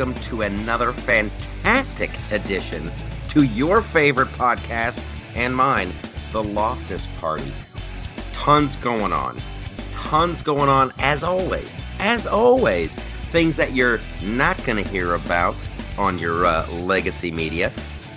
welcome to another fantastic edition to your favorite podcast and mine, The Loftus Party. Tons going on. Tons going on, as always. As always. Things that you're not going to hear about on your uh, legacy media.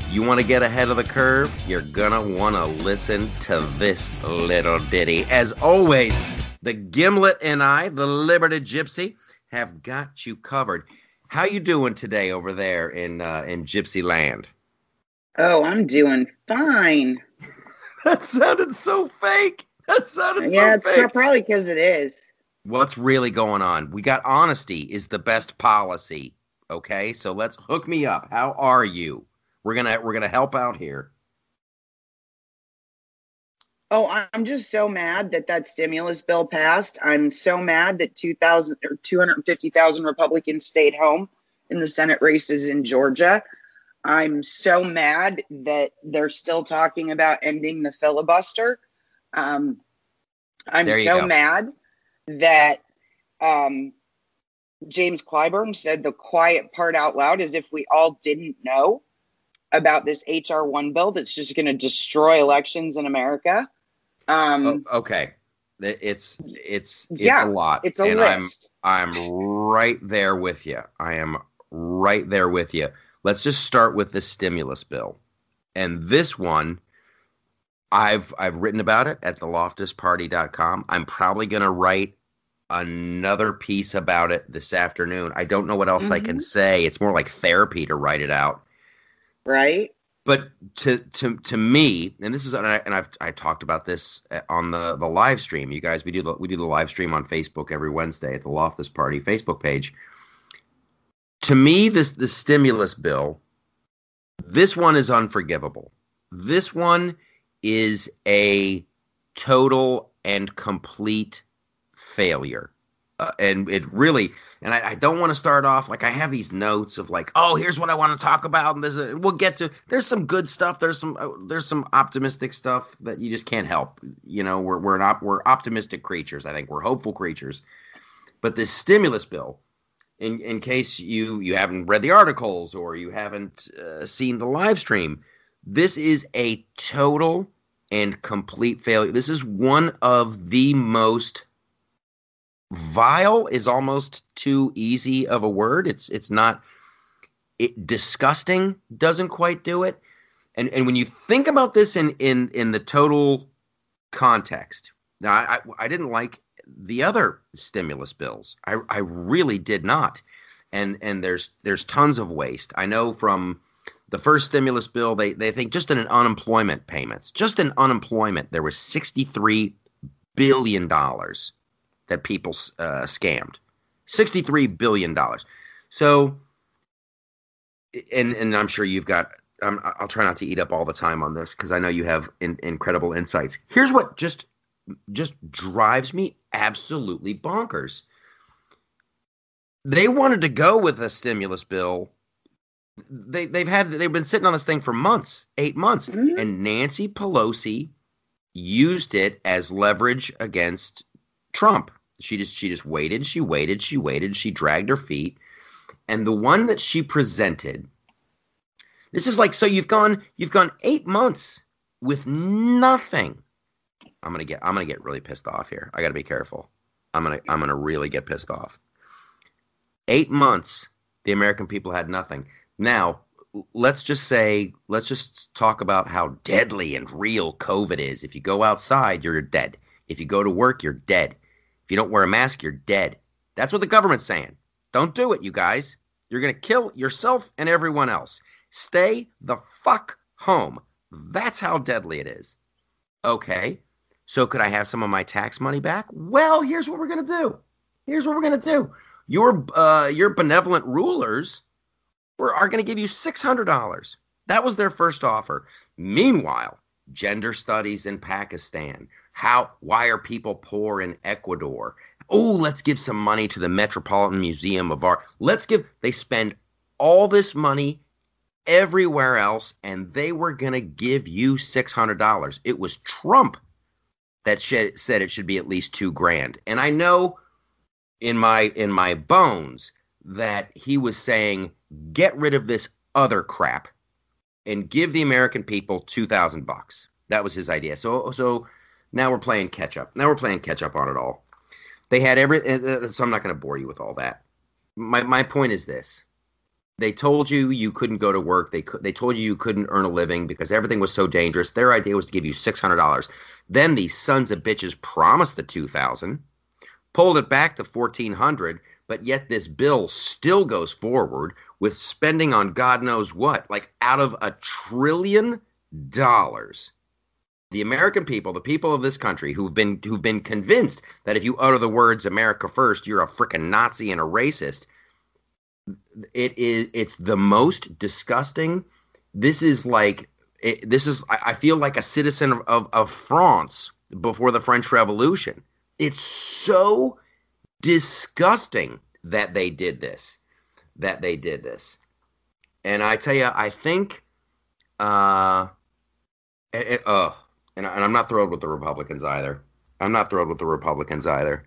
You want to get ahead of the curve? You're going to want to listen to this little ditty. As always, the Gimlet and I, the Liberty Gypsy, have got you covered. How you doing today over there in uh, in Gypsy Land? Oh, I'm doing fine. that sounded so fake. That sounded so fake. yeah, so it's fake. probably because it is. What's really going on? We got honesty is the best policy. Okay, so let's hook me up. How are you? We're gonna we're gonna help out here. Oh, I'm just so mad that that stimulus bill passed. I'm so mad that 2,000 or 250,000 Republicans stayed home in the Senate races in Georgia. I'm so mad that they're still talking about ending the filibuster. Um, I'm so go. mad that um, James Clyburn said the quiet part out loud as if we all didn't know about this HR one bill that's just going to destroy elections in America. Um, Oh, okay, it's it's it's Yeah, a lot. it's a and list. I'm I'm right there with you. I am right there with you. Let's just start with the stimulus bill, and this one. I've I've written about it at theloftusparty.com. I'm probably going to write another piece about it this afternoon. I don't know what else I can Mhm. say. It's more like therapy to write it out. right? But to to to me, and this is and, I, and I've I talked about this uh, on the the live stream. You guys, we do the we do the live stream on Facebook every Wednesday at the Loftus Party Facebook page. To me, this the stimulus bill, this one is unforgivable. This one is a total and complete failure. Uh, and it really, and I, I don't want to start off like I have these notes of like, oh, here's what I want to talk about, and there's a, we'll get to. There's some good stuff. There's some uh, there's some optimistic stuff that you just can't help. You know, we're we're not we're optimistic creatures. I think we're hopeful creatures. But this stimulus bill, in in case you you haven't read the articles or you haven't uh, seen the live stream, this is a total and complete failure. This is one of the most vile is almost too easy of a word. It's it's not it disgusting doesn't quite do it. And and when you think about this in in in the total context, now I I, didn't like the other stimulus bills. I I really did not. And and there's there's tons of waste. I know from the first stimulus bill, they they think just in unemployment payments, just in unemployment, there was sixty three billion dollars that people uh, scammed. $63 billion. So, and, and I'm sure you've got, um, I'll try not to eat up all the time on this because I know you have in, incredible insights. Here's what just, just drives me absolutely bonkers. They wanted to go with a stimulus bill. They, they've had, they've been sitting on this thing for months, eight months. Mhm. And Nancy Pelosi used it as leverage against Trump. She just she just waited, she waited, she waited, she dragged her feet. And the one that she presented this is like so you've gone you've gone 8 months with nothing. I'm to get I'm to get really pissed off here. I got to be careful. I'm to I'm to really get pissed off. 8 months the American people had nothing. Now, let's just say let's just talk about how deadly and real COVID is. If you go outside, you're dead. If you go to work, you're dead. You don't wear a mask, you're dead. That's what the government's saying. Don't do it, you guys. You're going to kill yourself and everyone else. Stay the fuck home. That's how deadly it is. Okay. So could I have some of my tax money back? Well, here's what we're going to do. Here's what we're going to do. Your uh, your benevolent rulers were, are going to give you $600. That was their first offer. Meanwhile, gender studies in Pakistan. How why are people poor in Ecuador? Oh, let's give some money to the Metropolitan Museum of Art. Let's give they spend all this money everywhere else and they were going to give you $600. It was Trump that said it should be at least 2 grand. And I know in my in my bones that he was saying, get rid of this other crap and give the American people 2000 bucks. That was his idea. So so now we're playing catch up. Now we're playing catch up on it all. They had every uh, uh, so I'm not going to bore you with all that. My my point is this. They told you you couldn't go to work. They they told you you couldn't earn a living because everything was so dangerous. Their idea was to give you $600. Then these sons of bitches promised the 2000, pulled it back to 1400 but yet this bill still goes forward with spending on God knows what, like out of a trillion dollars. The American people, the people of this country who've been who've been convinced that if you utter the words America first, you're a freaking Nazi and a racist. It is it's the most disgusting. This is like it, this is I feel like a citizen of, of, of France before the French Revolution. It's so disgusting that they did this. That they did this. And I tell you, I think, uh, it, uh and, and I'm not thrilled with the Republicans either. I'm not thrilled with the Republicans either.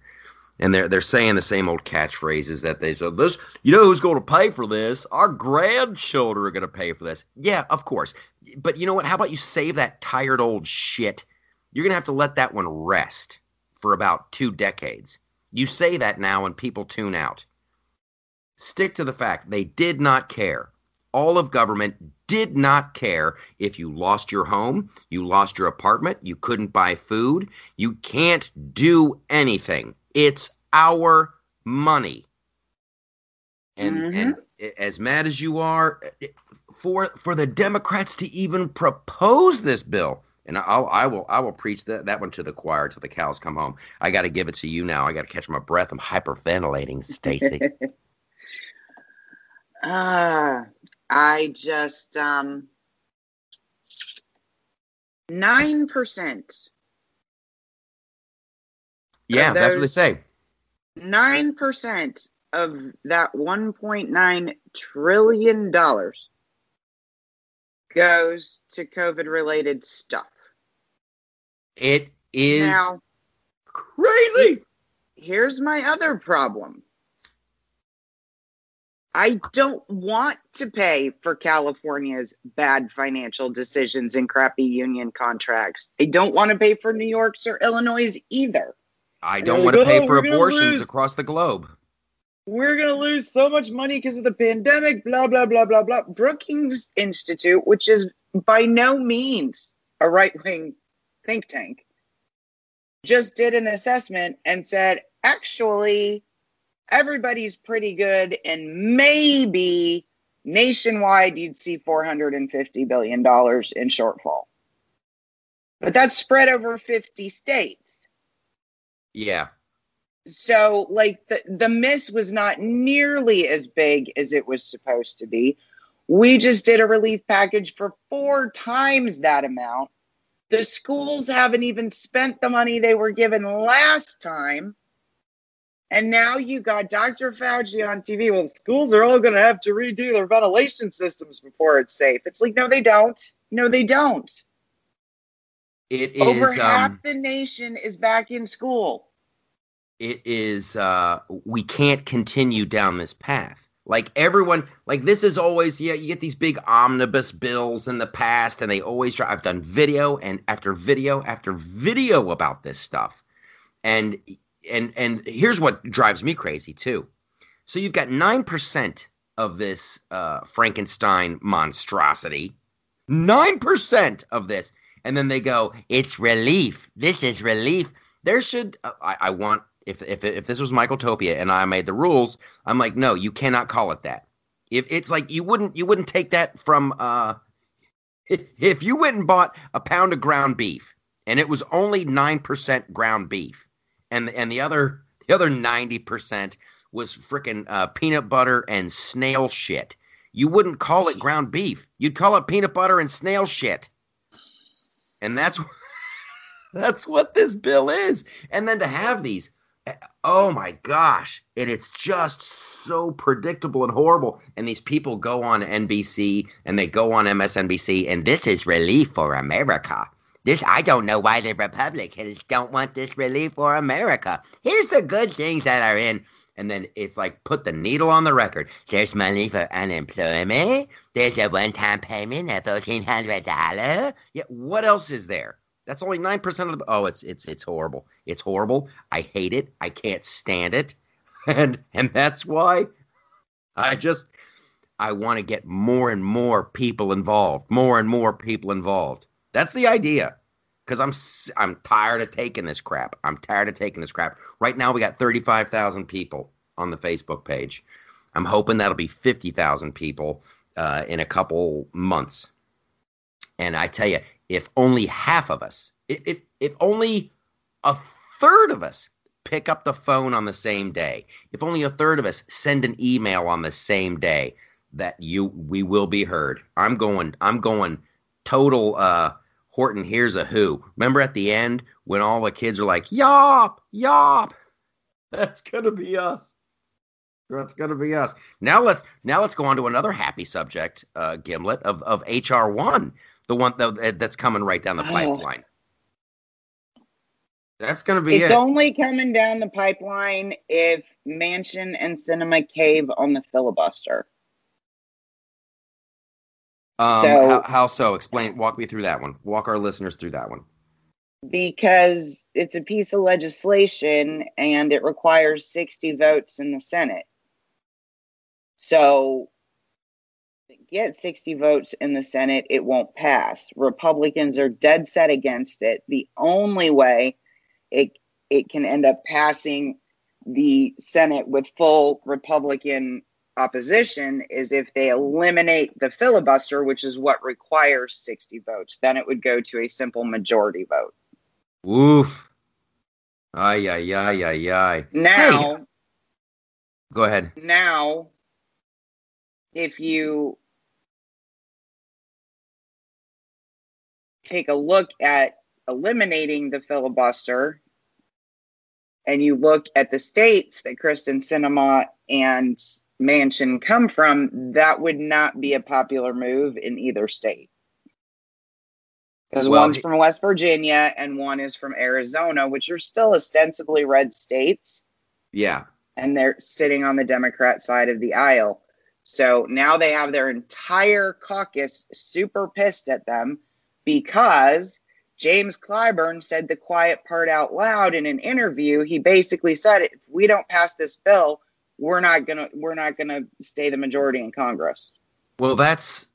And they're they're saying the same old catchphrases that they said. This, you know, who's going to pay for this? Our grandchildren are going to pay for this. Yeah, of course. But you know what? How about you save that tired old shit? You're going to have to let that one rest for about two decades you say that now and people tune out. Stick to the fact they did not care. All of government did not care if you lost your home, you lost your apartment, you couldn't buy food, you can't do anything. It's our money. And mm-hmm. and as mad as you are for for the Democrats to even propose this bill, and I'll, I will, I will preach that, that one to the choir till the cows come home. I got to give it to you now. I got to catch my breath. I'm hyperventilating, Stacy. Uh, I just um, nine percent. Yeah, that's what they say. Nine percent of that one point nine trillion dollars goes to COVID related stuff. It is now crazy. Here's my other problem. I don't want to pay for California's bad financial decisions and crappy union contracts. I don't want to pay for New York's or Illinois either. I don't want to pay for abortions across the globe. We're going to lose so much money because of the pandemic, blah, blah, blah, blah, blah. Brookings Institute, which is by no means a right wing think tank just did an assessment and said, actually, everybody's pretty good, and maybe nationwide you'd see $450 billion in shortfall. But that's spread over 50 states. Yeah. So, like, the, the miss was not nearly as big as it was supposed to be. We just did a relief package for four times that amount the schools haven't even spent the money they were given last time. And now you got Dr. Fauci on TV. Well, schools are all going to have to redo their ventilation systems before it's safe. It's like, no, they don't. No, they don't. It is over half um, the nation is back in school. It is. Uh, we can't continue down this path. Like everyone, like this is always, yeah, you get these big omnibus bills in the past, and they always try. I've done video and after video after video about this stuff. And and and here's what drives me crazy too. So you've got nine percent of this uh, Frankenstein monstrosity, nine percent of this, and then they go, "It's relief. This is relief." There should uh, I, I want if if if this was Michaeltopia and I made the rules, I'm like, no, you cannot call it that. If it's like you wouldn't you wouldn't take that from uh if you went and bought a pound of ground beef and it was only nine percent ground beef, and and the other the other ninety percent was freaking uh, peanut butter and snail shit. You wouldn't call it ground beef. You'd call it peanut butter and snail shit. And that's that's what this bill is. And then to have these oh my gosh and it's just so predictable and horrible and these people go on nbc and they go on msnbc and this is relief for america this i don't know why the republicans don't want this relief for america here's the good things that are in and then it's like put the needle on the record. There's money for unemployment. There's a one-time payment of fourteen hundred dollar. Yeah, what else is there? That's only nine percent of the. Oh, it's it's it's horrible. It's horrible. I hate it. I can't stand it, and and that's why I just I want to get more and more people involved. More and more people involved. That's the idea because I'm I'm tired of taking this crap. I'm tired of taking this crap. Right now we got 35,000 people on the Facebook page. I'm hoping that'll be 50,000 people uh, in a couple months. And I tell you, if only half of us, if, if only a third of us pick up the phone on the same day, if only a third of us send an email on the same day, that you we will be heard. I'm going. I'm going total. uh Horton, Hears a Who. Remember at the end when all the kids are like, yop, yop. That's gonna be us. That's gonna be us. Now let's now let's go on to another happy subject, uh, Gimlet of of HR one, the one that, that's coming right down the oh. pipeline. That's gonna be it's it. only coming down the pipeline if Manchin and Sinema cave on the filibuster. Um, so, how, how so? Explain. Walk me through that one. Walk our listeners through that one. Because it's a piece of legislation and it requires 60 votes in the Senate. So, get 60 votes in the Senate, it won't pass. Republicans are dead set against it. The only way it it can end up passing the Senate with full Republican opposition is if they eliminate the filibuster, which is what requires 60 votes, then it would go to a simple majority vote. Oof. Ay, ay, ay, ay, ay. Now, hey. go ahead. Now, if you take a look at eliminating the filibuster and you look at the states that Kyrsten Sinema and Manchin come from, that would not be a popular move in either state. Because well, one's from West Virginia and one is from Arizona, which are still ostensibly red states. Yeah. And they're sitting on the Democrat side of the aisle. So now they have their entire caucus super pissed at them because James Clyburn said the quiet part out loud in an interview. He basically said, if we don't pass this bill, we're not gonna we're not gonna stay the majority in Congress. Well, that's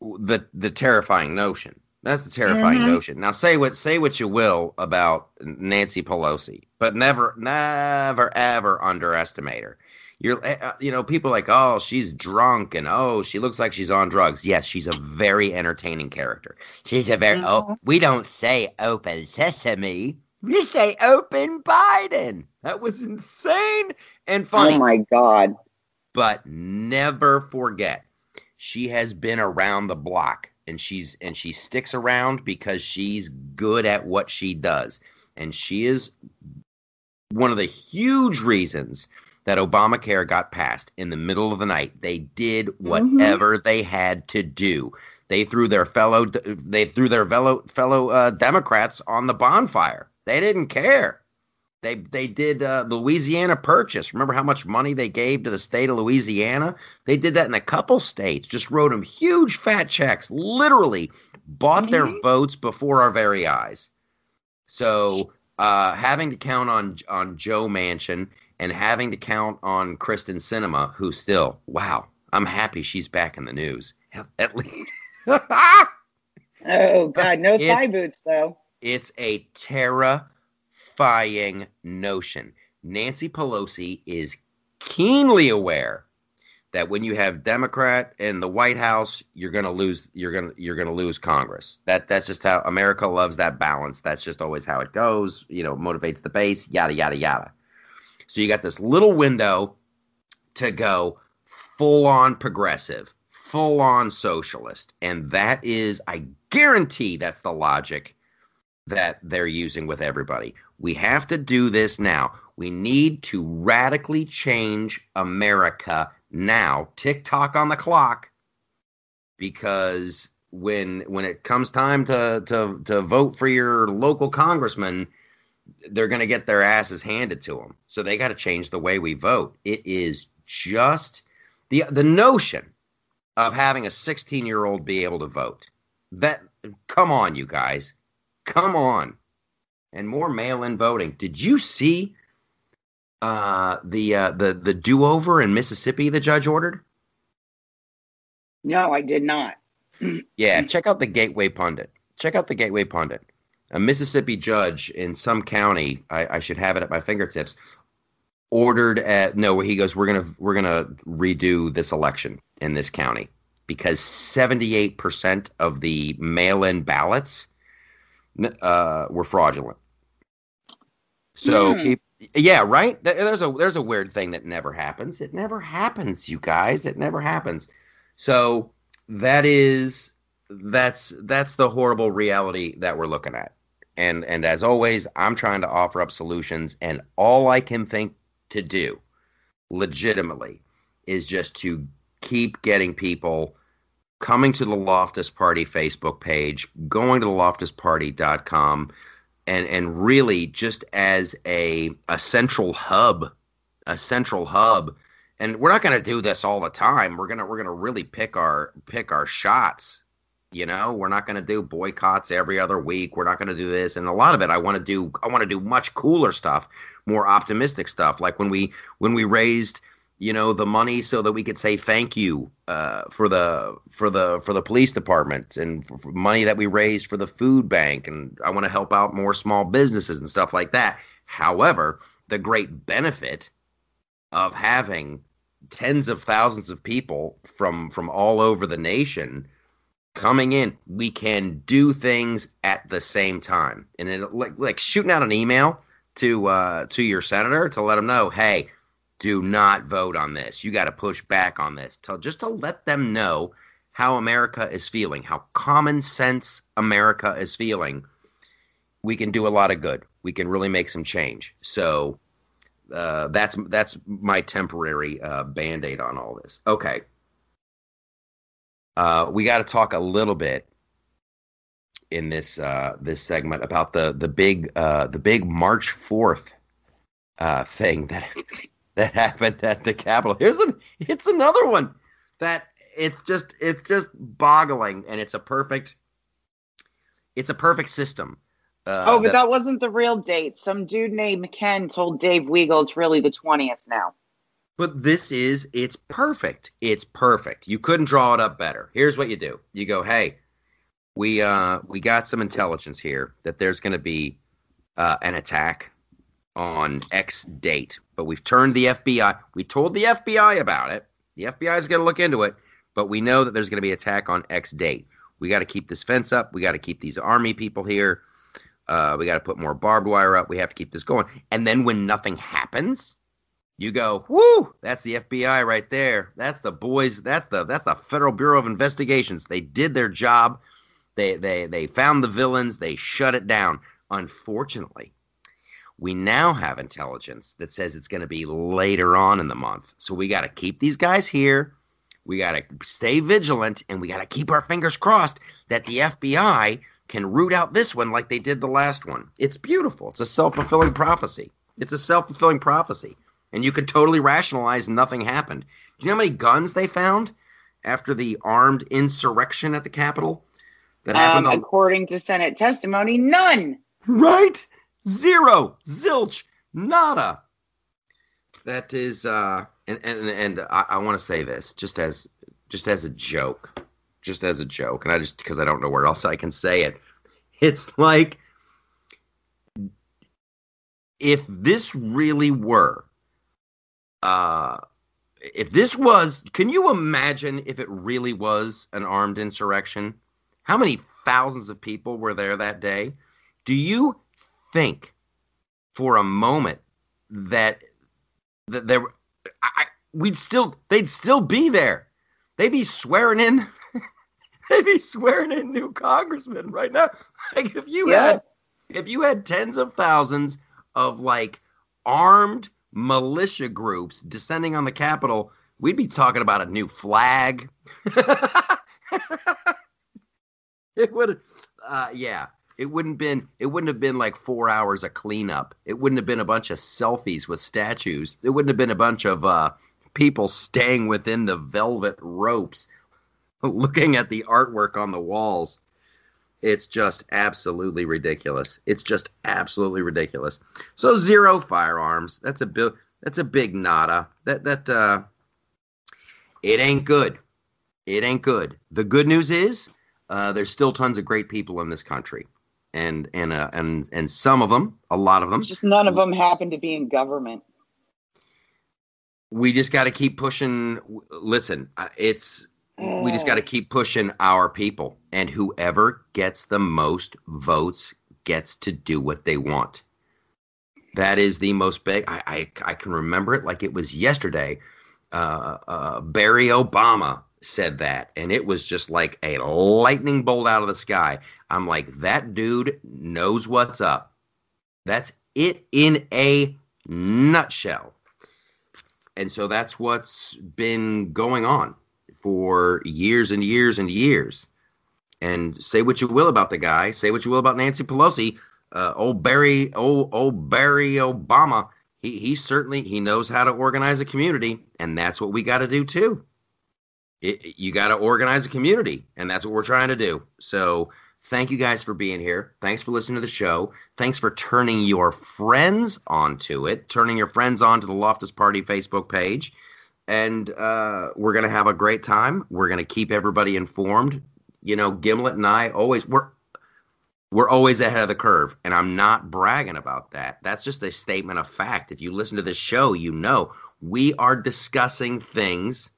the the terrifying notion. That's the terrifying mm-hmm. notion. Now, say what say what you will about Nancy Pelosi, but never, never, ever underestimate her. You're, eh, uh, you know, people like, oh, she's drunk and oh, she looks like she's on drugs. Yes, she's a very entertaining character. She's a very. Oh, mm-hmm. Oh, we don't say open sesame. We say open Biden. That was insane and funny. Oh my god! But never forget, she has been around the block, and she's and she sticks around because she's good at what she does, and she is one of the huge reasons that Obamacare got passed in the middle of the night. They did mm-hmm. whatever mm-hmm. they had to do. They threw their fellow they threw their fellow fellow uh, Democrats on the bonfire. They didn't care. They they did uh, Louisiana Purchase. Remember how much money they gave to the state of Louisiana? They did that in a couple states. Just wrote them huge fat checks. Literally bought mm-hmm. their votes before our very eyes. So uh, having to count on on Joe Manchin and having to count on Kyrsten Sinema, who still wow, I'm happy she's back in the news at least. oh God, no thigh boots though. It's a terrifying notion. Nancy Pelosi is keenly aware that when you have Democrat in the White House, you're going to lose. You're going to you're going to lose Congress. That that's just how America loves that balance. That's just always how it goes. You know, motivates the base. Yada yada yada. So you got this little window to go full on progressive, full on socialist, and that is, I guarantee, that's the logic that they're using with everybody. We have to do this now. We need to radically change America now. Tick tock on the clock. Because when when it comes time to to to vote for your local congressman, they're going to get their asses handed to them. So they got to change the way we vote. It is just the the notion of having a 16 year old be able to vote. That come on, you guys, come on, and more mail in voting. Did you see uh, the uh, the the do over in Mississippi the judge ordered? No, I did not. yeah, check out the Gateway Pundit. Check out the Gateway Pundit. A Mississippi judge in some county, I, I should have it at my fingertips, ordered at no, he goes, we're gonna we're gonna redo this election in this county because seventy eight percent of the mail in ballots uh, were fraudulent. So. Mm. Yeah, right. There's a there's a weird thing that never happens. It never happens, you guys. It never happens. So that is that's that's the horrible reality that we're looking at. And and as always, I'm trying to offer up solutions and all I can think to do legitimately is just to keep getting people coming to the Loftus Party Facebook page, going to the loftusparty.com and and really just as a a central hub, a central hub. And we're not going to do this all the time. We're gonna we're gonna really pick our pick our shots. You know, we're not going to do boycotts every other week. We're not going to do this, and a lot of it, I want to do. I want to do much cooler stuff, more optimistic stuff. Like when we when we raised you know the money so that we could say thank you uh, for the for the for the police department and for, for money that we raised for the food bank and I want to help out more small businesses and stuff like that. However, the great benefit of having tens of thousands of people from from all over the nation coming in, we can do things at the same time. And it, like like shooting out an email to uh, to your senator to let them know, hey do not vote on this. You got to push back on this. Tell just to let them know how America is feeling, how common sense America is feeling. We can do a lot of good. We can really make some change. So uh, that's that's my temporary uh, band aid on all this. Okay, uh, we got to talk a little bit in this uh, this segment about the the big uh, the big March fourth uh, thing that that happened at the Capitol. Here's an it's another one that it's just it's just boggling, and it's a perfect it's a perfect system. Uh, oh, but that, that, wasn't the real date. Some dude named McKen told Dave Weigel it's really the twentieth now. But this is it's perfect. It's perfect. You couldn't draw it up better. Here's what you do. You go, hey, we uh we got some intelligence here that there's going to be uh, an attack on X date, but we've turned the FBI. We told the FBI about it. The FBI is going to look into it, but we know that there's going to be an attack on X date. We got to keep this fence up. We got to keep these army people here. Uh, we got to put more barbed wire up. We have to keep this going. And then when nothing happens, you go, "Whoo! That's the FBI right there. That's the boys. That's the that's the Federal Bureau of Investigations. They did their job. They they they found the villains. They shut it down. Unfortunately, we now have intelligence that says it's going to be later on in the month. So we got to keep these guys here. We got to stay vigilant and we got to keep our fingers crossed that the FBI can root out this one like they did the last one. It's beautiful. It's a self fulfilling prophecy. It's a self fulfilling prophecy. And you could totally rationalize nothing happened. Do you know how many guns they found after the armed insurrection at the Capitol? That happened um, on- according to Senate testimony, none. Right? Zero, zilch, nada. That is, uh, and and and I, I want to say this just as just as a joke, just as a joke, and I just because I don't know where else I can say it. It's like if this really were, uh, if this was, can you imagine if it really was an armed insurrection? How many thousands of people were there that day? Do you think for a moment that that there I, we'd still they'd still be there. They'd be swearing in they'd be swearing in new congressmen right now. Like if you yeah. had if you had tens of thousands of like armed militia groups descending on the Capitol, we'd be talking about a new flag. it would uh yeah It wouldn't been it wouldn't have been like four hours of cleanup. It wouldn't have been a bunch of selfies with statues. It wouldn't have been a bunch of uh, people staying within the velvet ropes, looking at the artwork on the walls. It's just absolutely ridiculous. It's just absolutely ridiculous. So zero firearms. That's a big. That's a big nada. That that uh, it ain't good. It ain't good. The good news is uh, there's still tons of great people in this country and and uh, and and some of them, a lot of them, just none of them happen to be in government. We just got to keep pushing. Listen, uh, it's we just got to keep pushing our people, and whoever gets the most votes gets to do what they want. That is the most big. I I, I can remember it like it was yesterday. Uh, uh, Barry Obama said that, and it was just like a lightning bolt out of the sky. I'm like, that dude knows what's up. That's it in a nutshell. And so that's what's been going on for years and years and years. And say what you will about the guy, say what you will about Nancy Pelosi, uh, old Barry, old old Barry Obama. He he certainly he knows how to organize a community, and that's what we got to do too it, you got to organize a community, and that's what we're trying to do. So, thank you guys for being here. Thanks for listening to the show. Thanks for turning your friends onto it, turning your friends onto the Loftus Party Facebook page. And uh, we're going to have a great time. We're going to keep everybody informed. You know, Gimlet and I always, we're, we're always ahead of the curve. And I'm not bragging about that. That's just a statement of fact. If you listen to this show, you know we are discussing things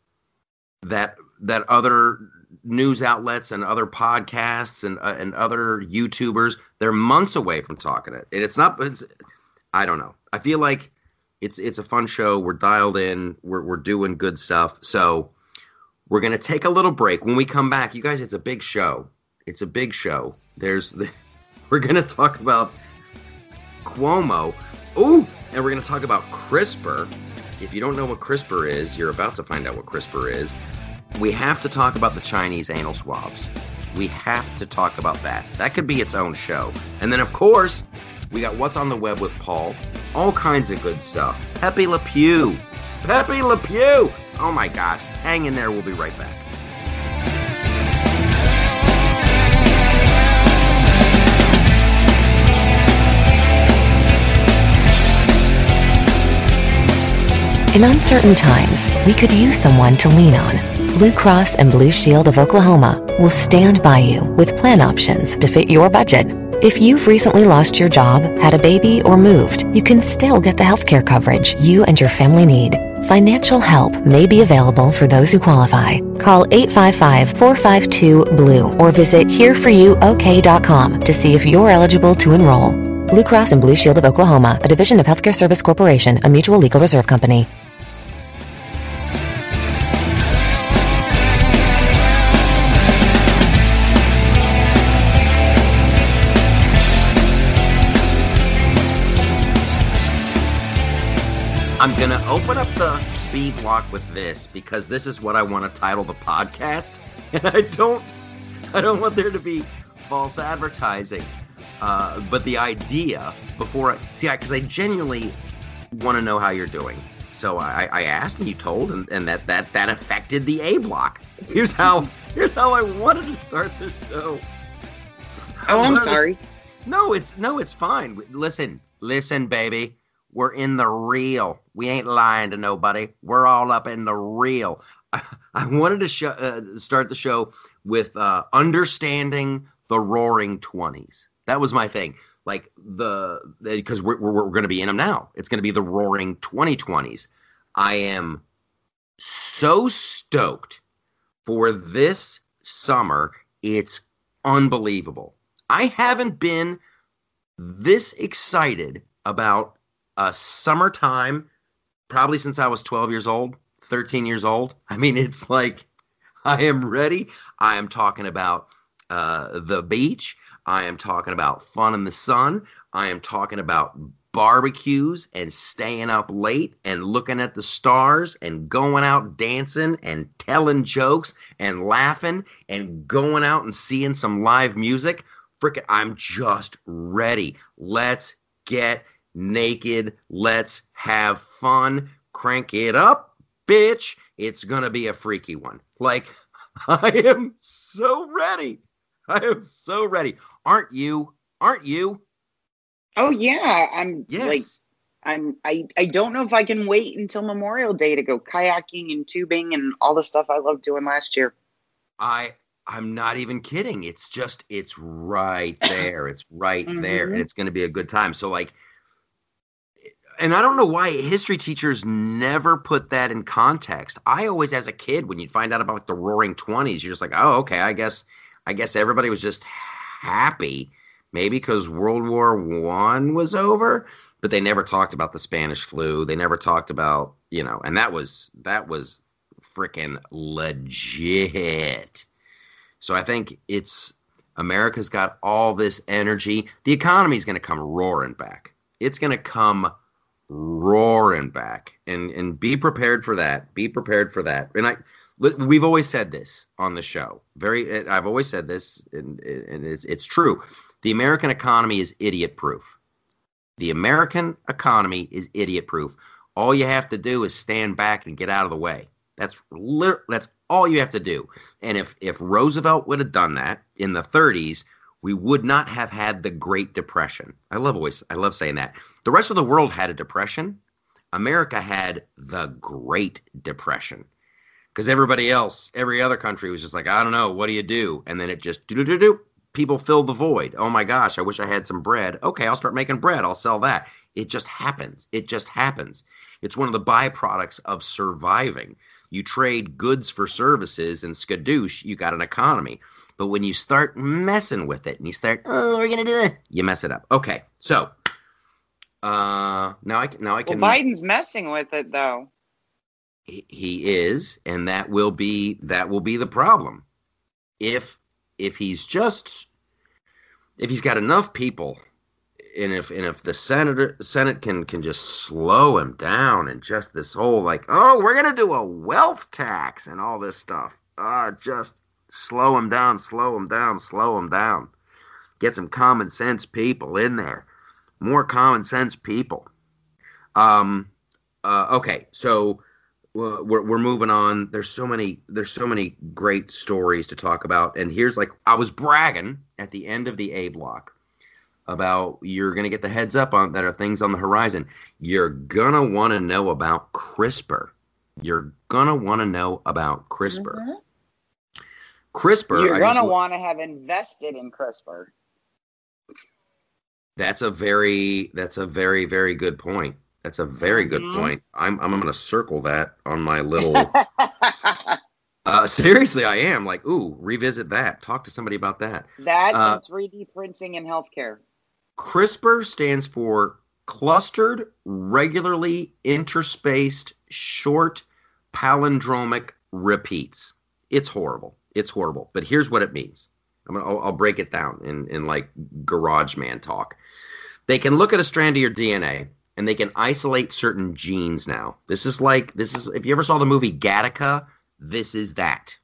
that that other news outlets and other podcasts and uh, and other YouTubers they're months away from talking it. And it's not. It's I don't know. I feel like it's it's a fun show. We're dialed in. We're we're doing good stuff. So we're gonna take a little break. When we come back, you guys, it's a big show. It's a big show. There's the, we're gonna talk about Cuomo. Ooh, and we're gonna talk about CRISPR if you don't know what CRISPR is, you're about to find out what CRISPR is. We have to talk about the Chinese anal swabs. We have to talk about that. That could be its own show. And then, of course, we got What's on the Web with Paul. All kinds of good stuff. Pepe Le Pew. Pepe Le Pew. Oh my gosh. Hang in there. We'll be right back. In uncertain times, we could use someone to lean on. Blue Cross and Blue Shield of Oklahoma will stand by you with plan options to fit your budget. If you've recently lost your job, had a baby, or moved, you can still get the healthcare coverage you and your family need. Financial help may be available for those who qualify. Call 855-452-BLUE or visit hereforyouok.com to see if you're eligible to enroll. Blue Cross and Blue Shield of Oklahoma, a division of Healthcare Service Corporation, a mutual legal reserve company. I'm going to open up the B block with this because this is what I want to title the podcast. And I don't I don't want there to be false advertising. Uh, but the idea before I see, because I, I, genuinely want to know how you're doing. So I, I asked and you told, and, and that, that that affected the A block. Here's how here's how I wanted to start the show. Oh, I'm sorry. To, no, it's no, it's fine. Listen, listen, baby. We're in the real. We ain't lying to nobody. We're all up in the real. I, I wanted to uh, start the show with uh, understanding the Roaring Twenties. That was my thing. Like the because we're we're, we're going to be in them now. It's going to be the Roaring 2020s. I am so stoked for this summer. It's unbelievable. I haven't been this excited about a summertime probably since I was 12 years old, 13 years old. I mean, it's like I am ready. I am talking about uh, the beach. I am talking about fun in the sun. I am talking about barbecues and staying up late and looking at the stars and going out dancing and telling jokes and laughing and going out and seeing some live music. freaking, I'm just ready. Let's get naked. Let's have fun. Crank it up, bitch. It's going to be a freaky one. Like, I am so ready. I am so ready. Aren't you? Aren't you? Oh yeah, I'm Yes. like I'm I I don't know if I can wait until Memorial Day to go kayaking and tubing and all the stuff I loved doing last year. I I'm not even kidding. It's just it's right there. It's right there, and Mhm. it's going to be a good time. So like, and I don't know why history teachers never put that in context. I always, as a kid, when you'd find out about like the Roaring Twenties, you're just like, oh, okay, I guess I guess everybody was just happy, maybe because World War One was over, but they never talked about the Spanish flu. They never talked about you know, and that was that was freaking legit. So I think it's America's got all this energy. The economy's going to come roaring back. It's going to come roaring back, and and be prepared for that. Be prepared for that. And I, we've always said this on the show. Very, I've always said this, and, and it's it's true. The American economy is idiot proof. The American economy is idiot proof. All you have to do is stand back and get out of the way. That's that's all you have to do. And if if Roosevelt would have done that in the 30s, we would not have had the Great Depression. I love always I love saying that. The rest of the world had a depression. America had the Great Depression. Because everybody else, every other country was just like, I don't know, what do you do? And then it just do do do do. People fill the void. Oh my gosh, I wish I had some bread. Okay, I'll start making bread. I'll sell that. It just happens. It just happens. It's one of the byproducts of surviving. You trade goods for services, and skadoosh, you got an economy. But when you start messing with it and you start, oh, we're gonna do it, you mess it up. Okay, so uh, now I can now I Well, can. Biden's messing with it though. he he is, and that will be that will be the problem. If if he's just if he's got enough people, and if and if the senator Senate can can just slow him down and just this whole like oh we're gonna do a wealth tax and all this stuff, uh just slow him down, slow him down, slow him down. Get some common sense people in there, more common sense people. Um, uh, okay, so we're we're moving on. There's so many there's so many great stories to talk about, and here's like I was bragging at the end of the A block about you're gonna get the heads up on that are things on the horizon. You're gonna want to know about CRISPR. You're gonna want to know about CRISPR. Mhm. CRISPR. You're gonna want to have invested in CRISPR. That's a very that's a very very good point. That's a very good Mhm. point. I'm I'm going to circle that on my little. uh, seriously, I am like, ooh, revisit that. Talk to somebody about that. that Uh, and 3D printing in healthcare. CRISPR stands for clustered, regularly interspaced, short palindromic repeats. It's horrible. It's horrible. But here's what it means. I'm gonna, I'll, I'll break it down in, in like garage man talk. They can look at a strand of your DNA and they can isolate certain genes now. This is like, this is, if you ever saw the movie Gattaca, this is that.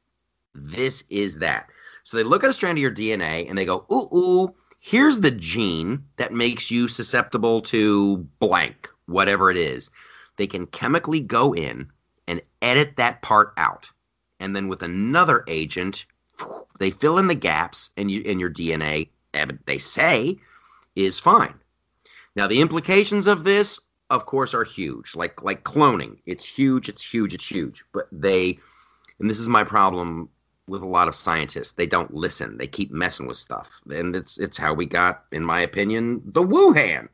This is that. So they look at a strand of your DNA and they go, ooh, ooh, here's the gene that makes you susceptible to blank, whatever it is. They can chemically go in and edit that part out. And then with another agent, they fill in the gaps and you in your DNA, they say, is fine. Now the implications of this, of course, are huge. Like like cloning. It's huge, it's huge, it's huge. But they and this is my problem with a lot of scientists. They don't listen. They keep messing with stuff. And it's it's how we got, in my opinion, the Wuhan.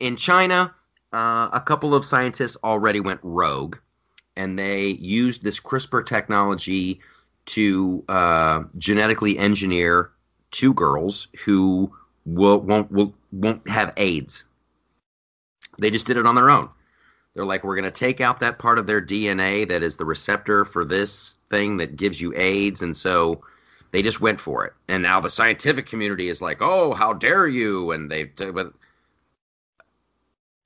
In China, uh, a couple of scientists already went rogue and they used this CRISPR technology to uh, genetically engineer two girls who will, won't will, won't have AIDS. They just did it on their own. They're like, we're going to take out that part of their DNA that is the receptor for this thing that gives you AIDS, and so they just went for it. And now the scientific community is like, oh, how dare you? And they, but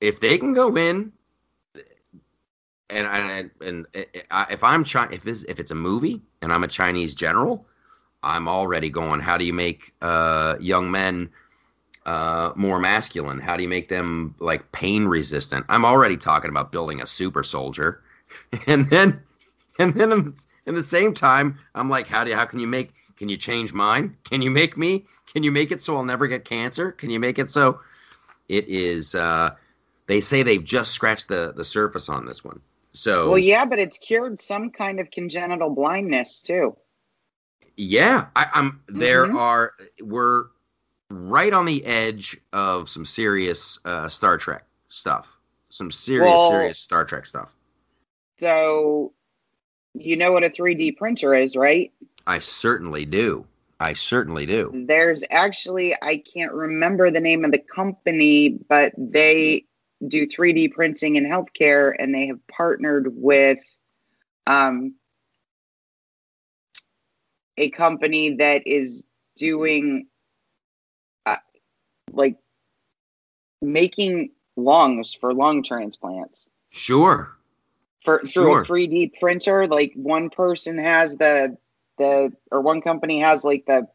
if they can go in and and if I'm Chi- if this if it's a movie and I'm a Chinese general, I'm already going. How do you make uh, young men uh, more masculine? How do you make them like pain resistant? I'm already talking about building a super soldier, and then and then in, in the same time, I'm like, how do you, how can you make? Can you change mine? Can you make me? Can you make it so I'll never get cancer? Can you make it so it is? Uh, they say they've just scratched the the surface on this one. So Well, yeah, but it's cured some kind of congenital blindness too. Yeah, I, I'm. There Mhm. are. We're right on the edge of some serious uh, Star Trek stuff. Some serious, Well- serious Star Trek stuff. So, you know what a 3D printer is, right? I certainly do. I certainly do. There's actually, I can't remember the name of the company, but they do 3D printing in healthcare and they have partnered with um, a company that is doing like making lungs for lung transplants. Sure. for through Sure. a 3D printer. Like one person has the the or one company has like the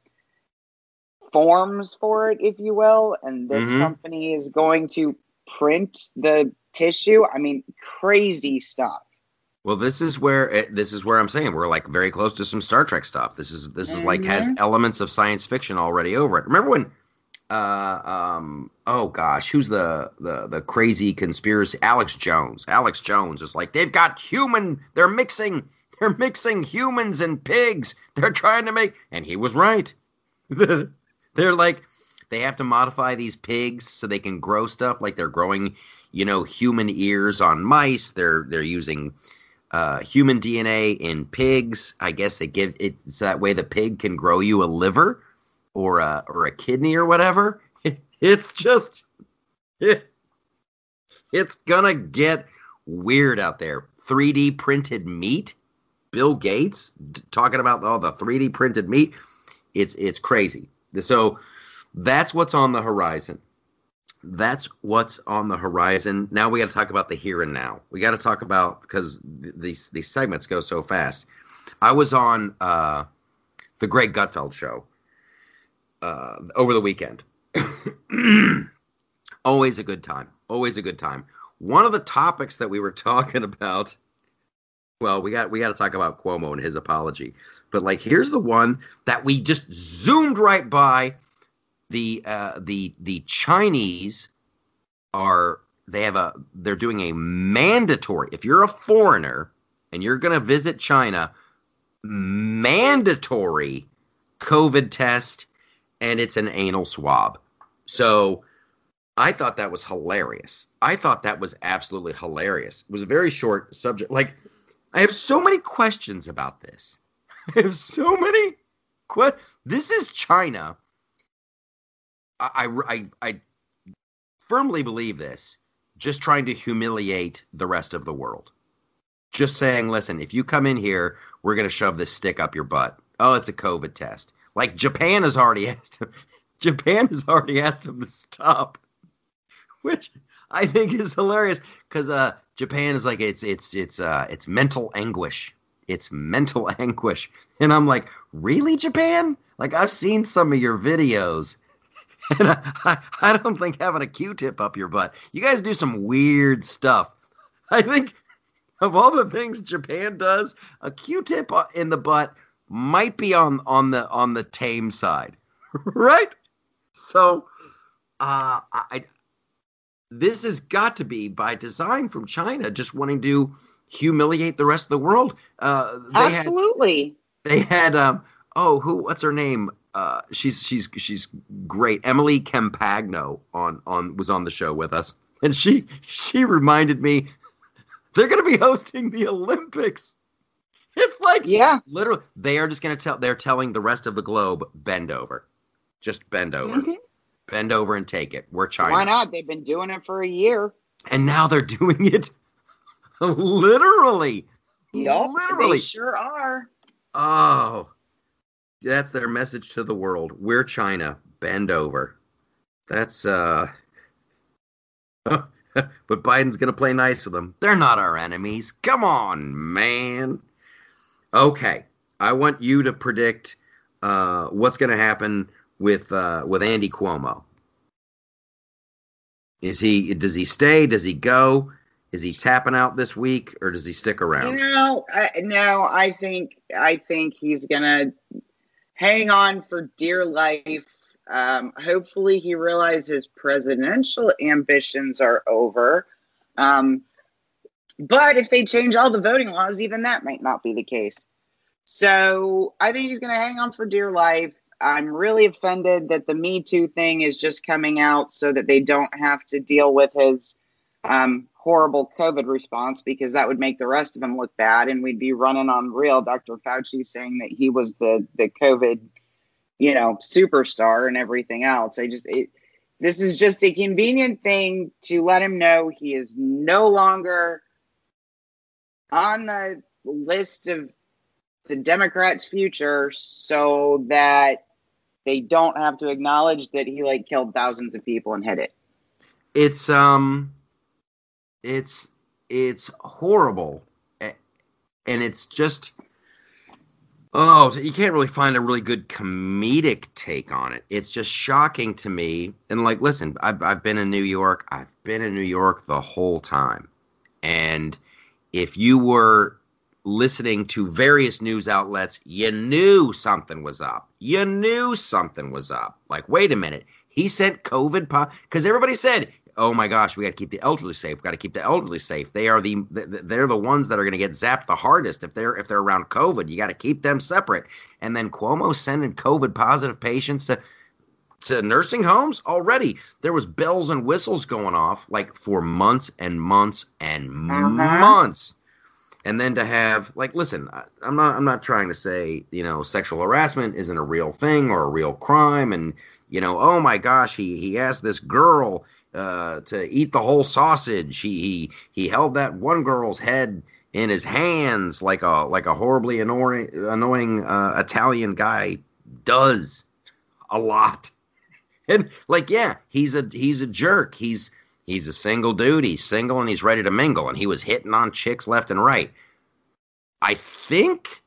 forms for it, if you will, and this Mhm. company is going to print the tissue. I mean, crazy stuff. Well, this is where eh, this is where I'm saying we're like very close to some Star Trek stuff. This is this is like has Mhm. elements of science fiction already over it. Remember when? Uh, um. Oh gosh, who's the the the crazy conspiracy? Alex Jones. Alex Jones is like they've got human. They're mixing. They're mixing humans and pigs. They're trying to make. And he was right. they're like they have to modify these pigs so they can grow stuff. Like they're growing, you know, human ears on mice. They're they're using uh, human DNA in pigs. I guess they give it so that way the pig can grow you a liver or a or a kidney or whatever. it's just it, it's gonna get weird out there. 3D printed meat. Bill Gates d- talking about all the 3D printed meat. It's it's crazy. So that's what's on the horizon. That's what's on the horizon. Now we got to talk about the here and now. We got to talk about because th- these these segments go so fast. I was on uh, the Greg Gutfeld show uh, over the weekend. Always a good time. Always a good time. One of the topics that we were talking about. Well, we got we got to talk about Cuomo and his apology, but like here's the one that we just zoomed right by. The uh, the the Chinese are they have a they're doing a mandatory if you're a foreigner and you're going to visit China mandatory COVID test and it's an anal swab. So I thought that was hilarious. I thought that was absolutely hilarious. It was a very short subject. Like, I have so many questions about this. I have so many. Que- this is China. I, I, I firmly believe this. Just trying to humiliate the rest of the world. Just saying, listen, if you come in here, we're going to shove this stick up your butt. Oh, it's a COVID test. Like Japan has already asked him. Japan has already asked him to stop, which I think is hilarious because uh, Japan is like it's it's it's uh, it's mental anguish. It's mental anguish, and I'm like, really, Japan? Like I've seen some of your videos, and I, I, I don't think having a Q-tip up your butt. You guys do some weird stuff. I think of all the things Japan does, a Q-tip in the butt might be on on the on the tame side, right? So, uh, I this has got to be by design from China, just wanting to humiliate the rest of the world. Uh, they had Absolutely. they had um oh who what's her name uh she's she's she's great emily compagno on on was on the show with us and she she reminded me they're going to be hosting the olympics it's like Yeah. literally they are just going to tell they're telling the rest of the globe bend over just bend over Mhm. bend over and take it we're china Why not? They've been doing it for a year. and now they're doing it literally Yup, literally They sure are. Oh, that's their message to the world. We're China. Bend over. That's uh. but Biden's gonna play nice with them. They're not our enemies. Come on, man. Okay, I want you to predict uh, what's going to happen with uh, with Andy Cuomo? Is he does he stay? Does he go? Is he tapping out this week, or does he stick around? No, I, no. I think I think he's gonna hang on for dear life. Um, hopefully, he realizes presidential ambitions are over. Um, but if they change all the voting laws, even that might not be the case. So I think he's going to hang on for dear life. I'm really offended that the Me Too thing is just coming out so that they don't have to deal with his um, horrible COVID response because that would make the rest of him look bad, and we'd be running on real. Dr. Fauci saying that he was the the COVID, you know, superstar and everything else. I just it, this is just a convenient thing to let him know he is no longer on the list of the Democrats' future so that they don't have to acknowledge that he like killed thousands of people and hit it. It's um it's it's horrible. And it's just oh, you can't really find a really good comedic take on it. It's just shocking to me. And like listen, I've I've been in New York. I've been in New York the whole time. And if you were listening to various news outlets, you knew something was up. You knew something was up. Like, wait a minute, he sent COVID because everybody said, "Oh my gosh, we got to keep the elderly safe. Got to keep the elderly safe. They are the they're the ones that are going to get zapped the hardest if they're if they're around COVID. You got to keep them separate." And then Cuomo sending COVID positive patients to to nursing homes already. There was bells and whistles going off like for months and months and uh-huh. months. And then to have like listen i'm not i'm not trying to say you know sexual harassment isn't a real thing or a real crime. And you know oh my gosh he he asked this girl uh, to eat the whole sausage. He he he held that one girl's head in his hands like a like a horribly annoying annoying uh, italian guy does a lot like, yeah, he's a he's a jerk. He's he's a single dude. He's single and he's ready to mingle. And he was hitting on chicks left and right. I think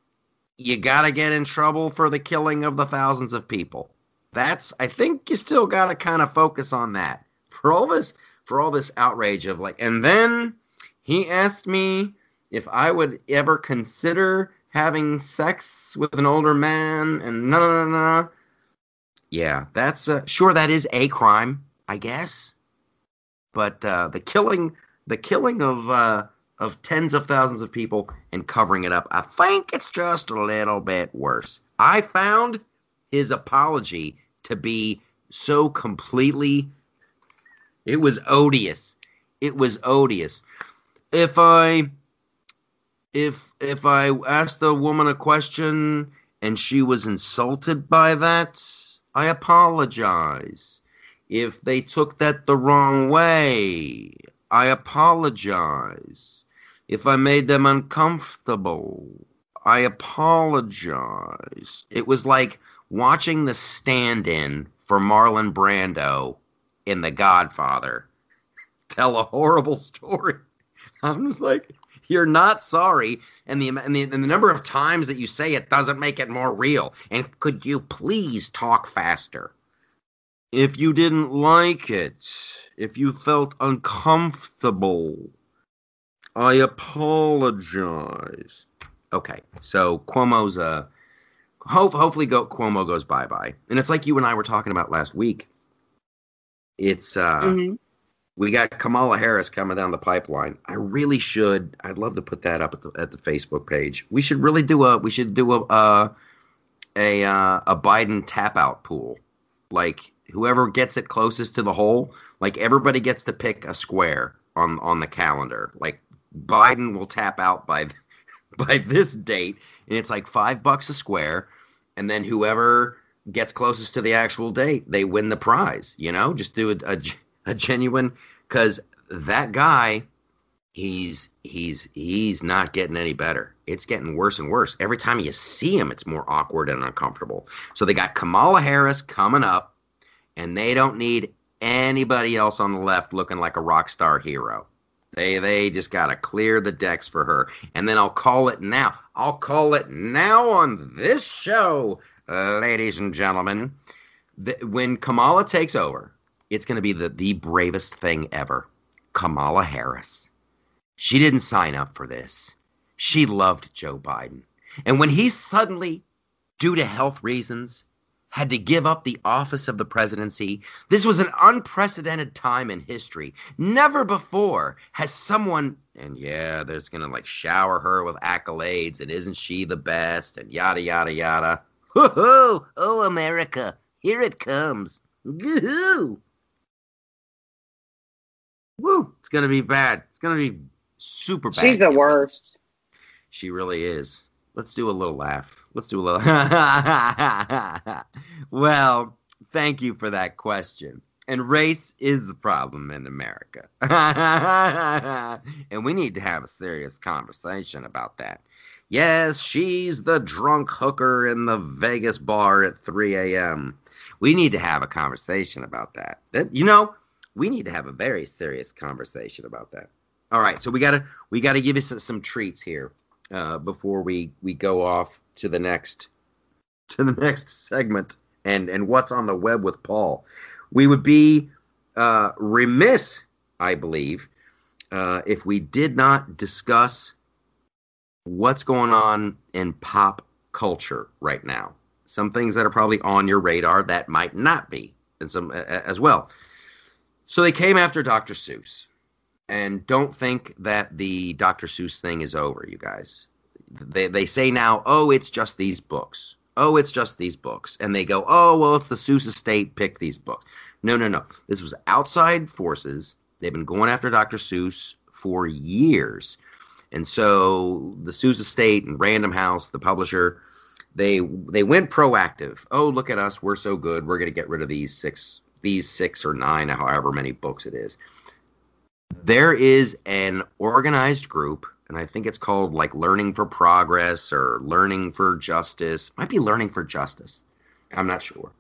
you got to get in trouble for the killing of the thousands of people. That's I think you still got to kind of focus on that for all this for all this outrage of like. And then he asked me if I would ever consider having sex with an older man, and no, no, no, no. Yeah, that's uh, sure that is a crime, I guess. But uh, the killing, the killing of uh, of tens of thousands of people and covering it up, I think it's just a little bit worse. I found his apology to be so completely. It was odious. It was odious. If I if if I asked the woman a question and she was insulted by that, I apologize. If they took that the wrong way, I apologize. If I made them uncomfortable, I apologize. It was like watching the stand in for Marlon Brando in The Godfather tell a horrible story. I'm just like, you're not sorry, and the, and the and the number of times that you say it doesn't make it more real. And could you please talk faster? If you didn't like it, if you felt uncomfortable, I apologize. Okay, so Cuomo's uh, hope hopefully go, Cuomo goes bye bye, and it's like you and I were talking about last week. It's uh, mm-hmm we got Kamala Harris coming down the pipeline. I really should. I'd love to put that up at the at the Facebook page. We should really do a. We should do a uh, a uh, a Biden tap out pool. Like whoever gets it closest to the hole, like everybody gets to pick a square on on the calendar. Like Biden will tap out by by this date, and it's like five bucks a square, and then whoever gets closest to the actual date, they win the prize. You know, just do a, a a genuine because that guy he's he's he's not getting any better. It's getting worse and worse. Every time you see him it's more awkward and uncomfortable. So they got kamala harris coming up and they don't need anybody else on the left looking like a rock star hero. They they just got to clear the decks for her. And then i'll call it now. I'll call it now on this show ladies and gentlemen, when Kamala takes over, it's going to be the, the bravest thing ever. Kamala Harris. She didn't sign up for this. She loved Joe Biden. And when he suddenly, due to health reasons, had to give up the office of the presidency, this was an unprecedented time in history. Never before has someone, and yeah, there's going to like shower her with accolades and isn't she the best and yada, yada, yada. Woohoo! Oh, America, here it comes. Woohoo! Woo! It's going to be bad. It's going to be super bad. She's the worst. She really is. Let's do a little laugh. Let's do a little. well, thank you for that question. And race is the problem in America. and we need to have a serious conversation about that. Yes, she's the drunk hooker in the Vegas bar at 3 a.m. We need to have a conversation about that. You know, we need to have a very serious conversation about that. All right, so we gotta we gotta give you some, some treats here uh, before we we go off to the next to the next segment and and what's on the web with Paul. We would be uh, remiss, I believe, uh, if we did not discuss what's going on in pop culture right now. Some things that are probably on your radar that might not be, and some as well. So they came after Dr. Seuss and don't think that the Dr. Seuss thing is over, you guys. They they say now, oh, it's just these books. Oh, it's just these books, and they go, oh, well, it's the Seuss estate picked these books. No, no, no. This was outside forces. They've been going after Dr. Seuss for years, and so the Seuss estate and Random House, the publisher, they they went proactive. Oh, look at us, we're so good. We're going to get rid of these six, these six or nine, however many books it is there is an organized group and I think it's called like Learning for Progress or Learning for Justice. Might be Learning for Justice. I'm not sure.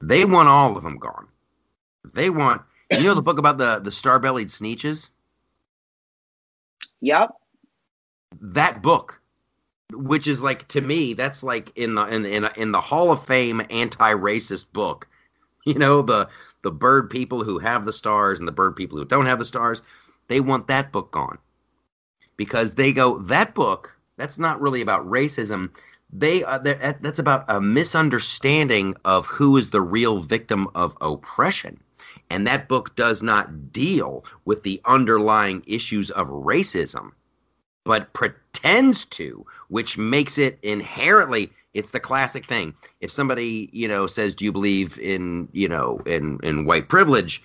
They want all of them gone. They want you know the book about the the star-bellied sneetches? Yep. That book which is like to me that's like in the in in, in the Hall of Fame anti-racist book. You know, the the bird people who have the stars and the bird people who don't have the stars, they want that book gone. Because they go, that book, that's not really about racism. They uh, that's about a misunderstanding of who is the real victim of oppression. And that book does not deal with the underlying issues of racism, but pretends to, which makes it inherently it's the classic thing. If somebody, you know, says, "Do you believe in, you know, in in white privilege?"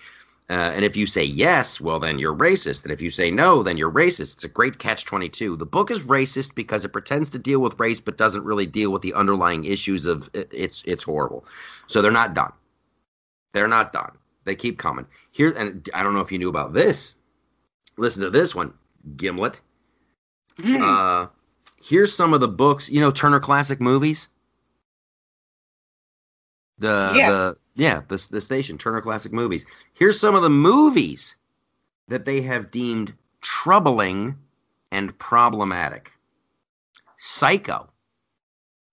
Uh, and if you say yes, well, then you're racist. And if you say no, then you're racist. It's a great catch 22. The book is racist because it pretends to deal with race, but doesn't really deal with the underlying issues of it, it's it's horrible. So they're not done. They're not done. They keep coming. Here, and I don't know if you knew about this. Listen to this one, Gimlet. Mm. Uh, here's some of the books. You know, Turner Classic Movies. The yeah. the yeah the the station Turner Classic Movies. Here's some of the movies that they have deemed troubling and problematic. Psycho.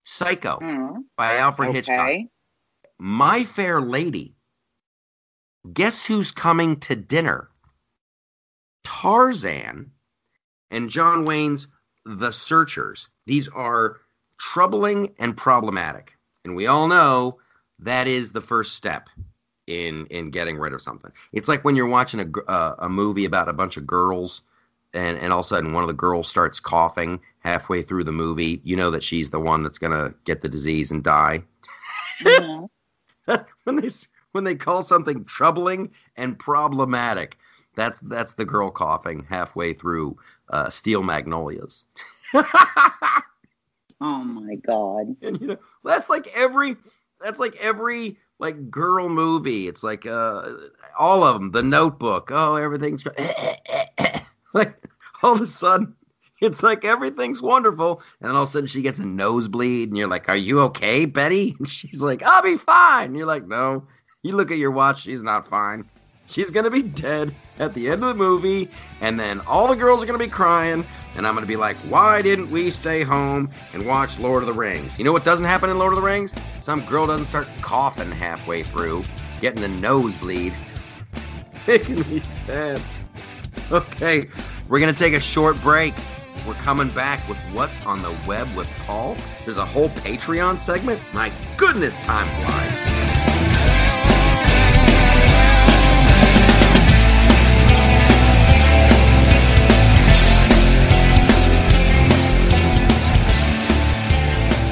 Psycho mm. by Alfred okay. Hitchcock. My Fair Lady. Guess who's coming to dinner? Tarzan and John Wayne's the searchers. These are troubling and problematic. And we all know that is the first step in in getting rid of something. It's like when you're watching a uh, a movie about a bunch of girls and and all of a sudden one of the girls starts coughing halfway through the movie, you know that she's the one that's going to get the disease and die. Mm-hmm. when they when they call something troubling and problematic, that's that's the girl coughing halfway through uh, Steel Magnolias. oh my god! And you know that's like every that's like every like girl movie. It's like uh, all of them. The Notebook. Oh, everything's like all of a sudden. It's like everything's wonderful, and then all of a sudden she gets a nosebleed, and you're like, "Are you okay, Betty?" And she's like, "I'll be fine." And you're like, "No." You look at your watch; she's not fine. She's gonna be dead at the end of the movie, and then all the girls are gonna be crying, and I'm going to be like, why didn't we stay home and watch Lord of the Rings? You know what doesn't happen in Lord of the Rings? Some girl doesn't start coughing halfway through, getting a nosebleed, making me sad. Okay, we're going to take a short break. We're coming back with What's on the Web with Paul. There's a whole Patreon segment. My goodness, time flies.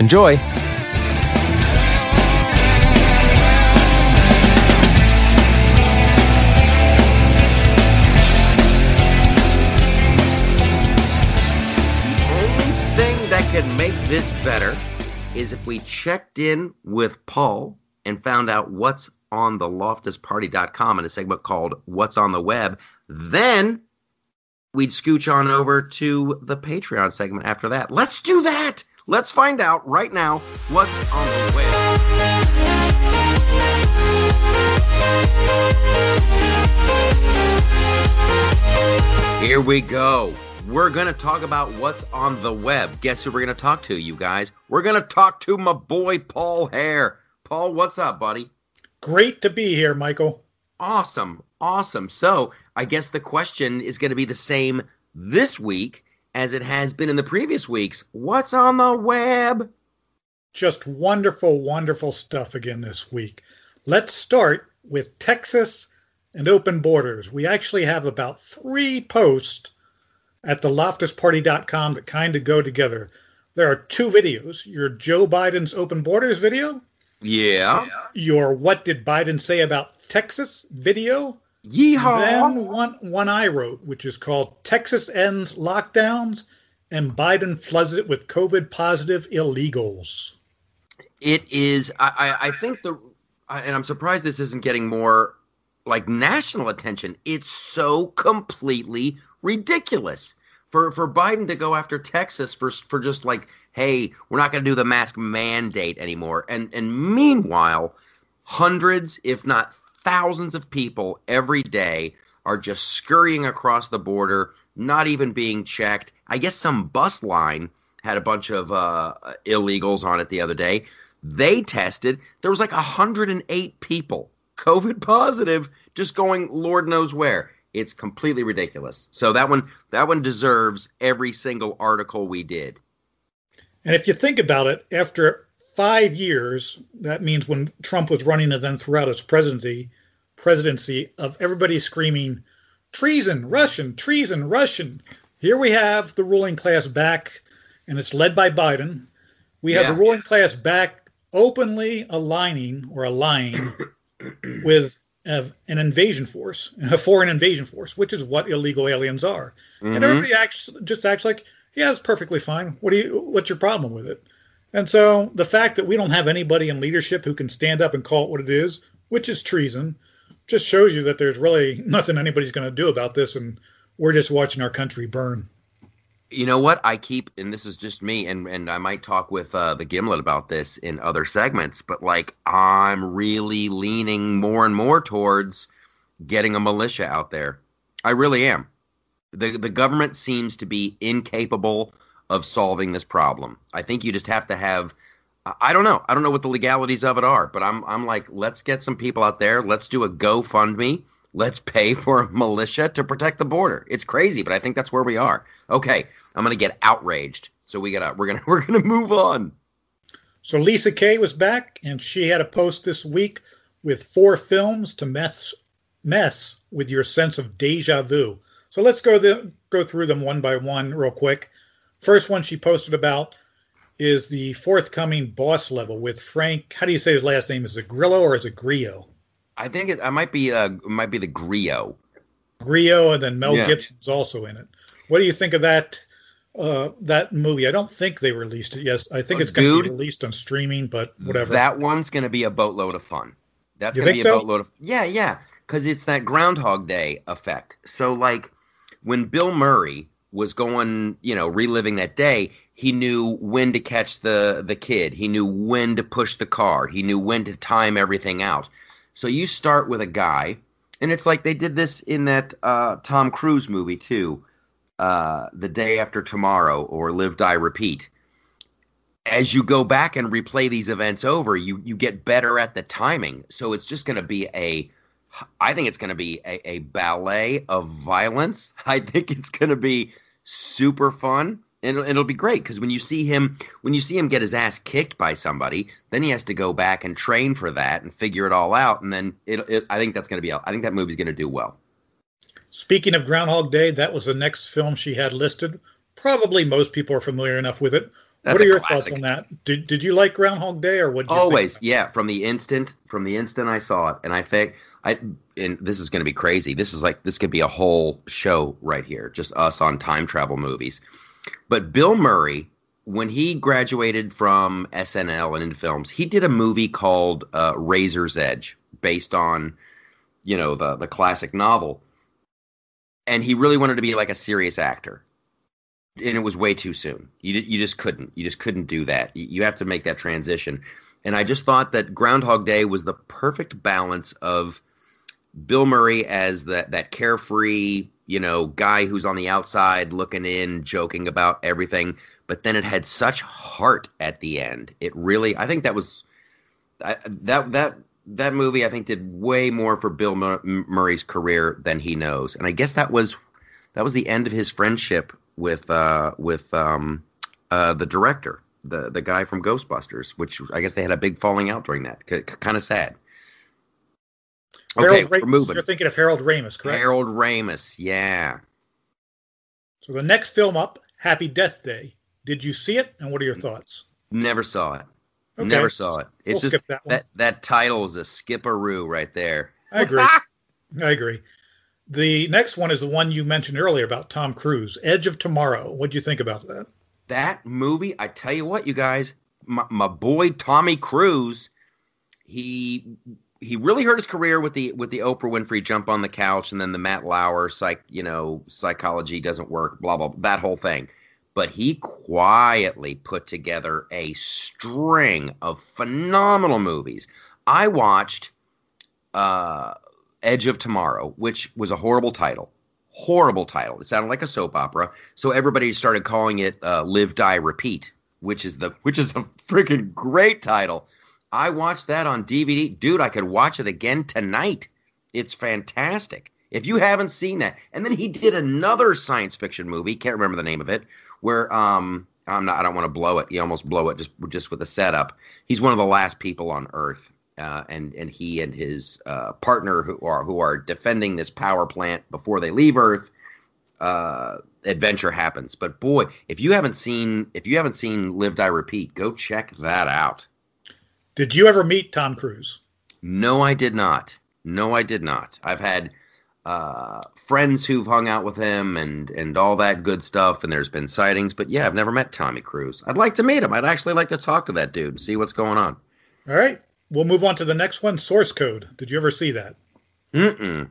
Enjoy! The only thing that could make this better is if we checked in with Paul and found out what's on the loftusparty.com in a segment called What's on the Web. Then we'd scooch on over to the Patreon segment after that. Let's do that. Let's find out right now what's on the web. Here we go. We're going to talk about what's on the web. Guess who we're going to talk to, you guys? We're going to talk to my boy, Paul Hair. Paul, what's up, buddy? Great to be here, Michael. Awesome. Awesome. So, I guess the question is going to be the same this week as it has been in the previous weeks. What's on the web? Just wonderful, wonderful stuff again this week. Let's start with Texas and open borders. We actually have about three posts at the loftusparty.com that kind of go together. There are two videos your Joe Biden's open borders video, Yeah. your What Did Biden Say About Texas video, Yeehaw. then one, one I wrote, which is called Texas Ends Lockdowns and Biden Floods It with COVID Positive Illegals. it is I, I i think the I- and i'm surprised this isn't getting more like national attention it's so completely ridiculous for for biden to go after texas for for just like hey we're not going to do the mask mandate anymore and and meanwhile hundreds if not thousands of people every day are just scurrying across the border not even being checked. I guess some bus line had a bunch of uh, illegals on it the other day. They tested there was like 108 people covid positive just going lord knows where. It's completely ridiculous. So that one that one deserves every single article we did. And if you think about it, after five years, that means when Trump was running and then throughout his presidency, presidency of everybody screaming, treason, Russian, treason, Russian. Here we have the ruling class back, and it's led by Biden. We have Yeah. the ruling class back openly aligning or allying with uh, an invasion force, a foreign invasion force, which is what illegal aliens are. And Mhm. everybody acts just acts like, yeah, it's perfectly fine. What do you? What's your problem with it? And so the fact that we don't have anybody in leadership who can stand up and call it what it is, which is treason, just shows you that there's really nothing anybody's going to do about this, and we're just watching our country burn. you know what? I keep and this is just me and and i might talk with uh, the gimlet about this in other segments but like i'm really leaning more and more towards getting a militia out there. I really am. The the government seems to be incapable of solving this problem i think you just have to have I- don't know. I don't know what the legalities of it are, but I'm I'm like, let's get some people out there. Let's do a GoFundMe. Let's pay for a militia to protect the border. It's crazy, but I think that's where we are. Okay, I'm gonna get outraged. So we gotta we're gonna we're gonna move on. So Lisa Kay was back, and she had a post this week with four films to mess mess with your sense of deja vu. So let's go the, go through them one by one real quick. First one she posted about is the forthcoming boss level with Frank. How do you say his last name? Is it Grillo or is it Grillo? I think it, I might be uh might be the Grio. Grillo, and then Mel Yeah. Gibson's also in it. What do you think of that uh, that movie? I don't think they released it. Yes, I think Uh, it's going to be released on streaming, but whatever. That one's gonna be a boatload of fun. That's You gonna think be a so? boatload of yeah, yeah, because it's that Groundhog Day effect. So like when Bill Murray was going, you know, reliving that day, he knew when to catch the the kid. He knew when to push the car. He knew when to time everything out. So you start with a guy, and it's like they did this in that uh, Tom Cruise movie too, uh, The Day After Tomorrow or Live Die Repeat as you go back and replay these events over, you you get better at the timing. So it's just going to be a, I think it's going to be a, a ballet of violence. I think it's going to be super fun, and it'll, it'll be great because when you see him when you see him get his ass kicked by somebody, then he has to go back and train for that and figure it all out, and then it. it I think that's going to be. I think that movie's going to do well. Speaking of Groundhog Day, that was the next film she had listed. Probably most people are familiar enough with it. That's what are your classic. thoughts on that? Did, did you like Groundhog Day or what? Always, yeah. From the instant, from the instant I saw it, and I think I, and this is going to be crazy. This is like this could be a whole show right here, just us on time travel movies. But Bill Murray, when he graduated from SNL and into films, he did a movie called uh, Razor's Edge, based on, you know, the the classic novel. And he really wanted to be like a serious actor and it was way too soon. You you just couldn't. You just couldn't do that. You, you have to make that transition. And I just thought that Groundhog Day was the perfect balance of Bill Murray as that that carefree, you know, guy who's on the outside looking in, joking about everything, but then it had such heart at the end. It really I think that was I, that that that movie I think did way more for Bill Mur- Murray's career than he knows. And I guess that was that was the end of his friendship with uh with um uh the director the the guy from ghostbusters which i guess they had a big falling out during that C- kind of sad okay Harold we're Ramis. moving You're thinking of Harold Ramis, correct? harold ramis yeah So the next film up, Happy Death Day. Did you see it, and what are your thoughts? never saw it Okay. never saw it We'll it's just skip that one. that that title is a skipperoo right there I agree. I agree. The next one is the one you mentioned earlier about Tom Cruise, Edge of Tomorrow. What do you think about that? that movie i tell you what you guys my, my boy tommy cruise he he really hurt his career with the with the oprah winfrey jump on the couch and then the matt lauer psych you know psychology doesn't work blah blah that whole thing but he quietly put together a string of phenomenal movies i watched uh edge of tomorrow which was a horrible title horrible title. It sounded like a soap opera, so everybody started calling it uh, "Live, Die, Repeat," which is the which is a freaking great title. I watched that on DVD, dude. I could watch it again tonight. It's fantastic. If you haven't seen that, and then he did another science fiction movie. Can't remember the name of it. Where um, I'm not. I don't want to blow it. You almost blow it just just with a setup. He's one of the last people on Earth, uh, and and he and his uh, partner who are who are defending this power plant before they leave Earth. Uh, adventure happens, but boy, if you haven't seen if you haven't seen Live Die Repeat, go check that out. Did you ever meet Tom Cruise? No, I did not. No, I did not. I've had uh, friends who've hung out with him and and all that good stuff, and there's been sightings. But yeah, I've never met Tommy Cruise. I'd like to meet him. I'd actually like to talk to that dude and see what's going on. All right. We'll move on to the next one, Source Code. Did you ever see that? Mm-mm.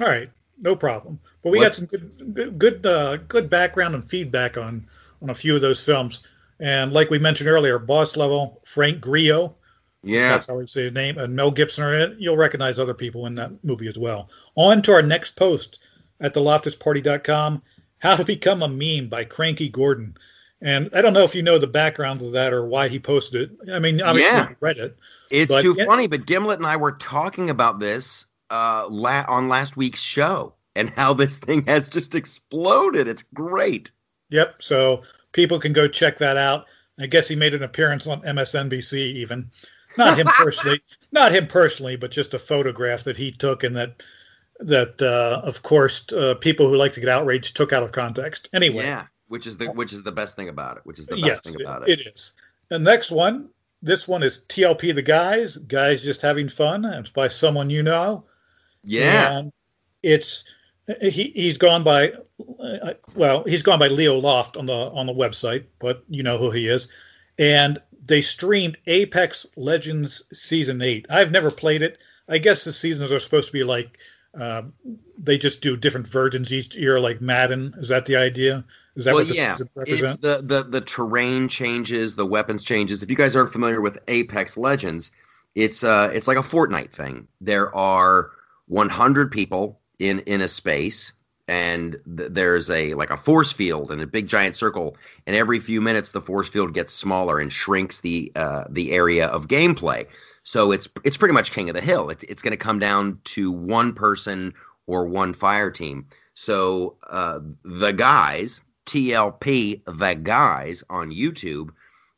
All right, no problem. But we What- got some good, good, good, uh, good background and feedback on on a few of those films. And like we mentioned earlier, Boss Level, Frank Grillo, Yeah. that's how we say his name, and Mel Gibson are in it. You'll recognize other people in that movie as well. On to our next post at theloftusparty.com, How to Become a Meme by Cranky Gordon. And I don't know if you know the background of that or why he posted it. I mean, obviously Yeah. you read it. It's But too yeah- funny, but Gimlet and I were talking about this uh, la- on last week's show and how this thing has just exploded. It's great. Yep. So people can go check that out. I guess he made an appearance on MSNBC even. Not him personally, not him personally, but just a photograph that he took and that that uh, of course uh, people who like to get outraged took out of context. Anyway, yeah, which is the which is the best thing about it. Which is the best yes, thing about it. It is. The next one, this one is TLP the guys, guys just having fun. It's by someone you know. Yeah, and it's he he's gone by uh, well he's gone by Leo Loft on the on the website, but you know who he is, and they streamed Apex Legends season eight. I've never played it. I guess the seasons are supposed to be like um, they just do different versions each year, like Madden. Is that the idea? Is that well, what the yeah. season represents? It's the, the the terrain changes, the weapons changes. If you guys aren't familiar with Apex Legends, it's uh it's like a Fortnite thing. There are 100 people in in a space and th- there's a like a force field and a big giant circle and every few minutes the force field gets smaller and shrinks the uh, the area of gameplay. So it's it's pretty much king of the hill. It, it's going to come down to one person or one fire team. So uh, the guys tlp the guys on youtube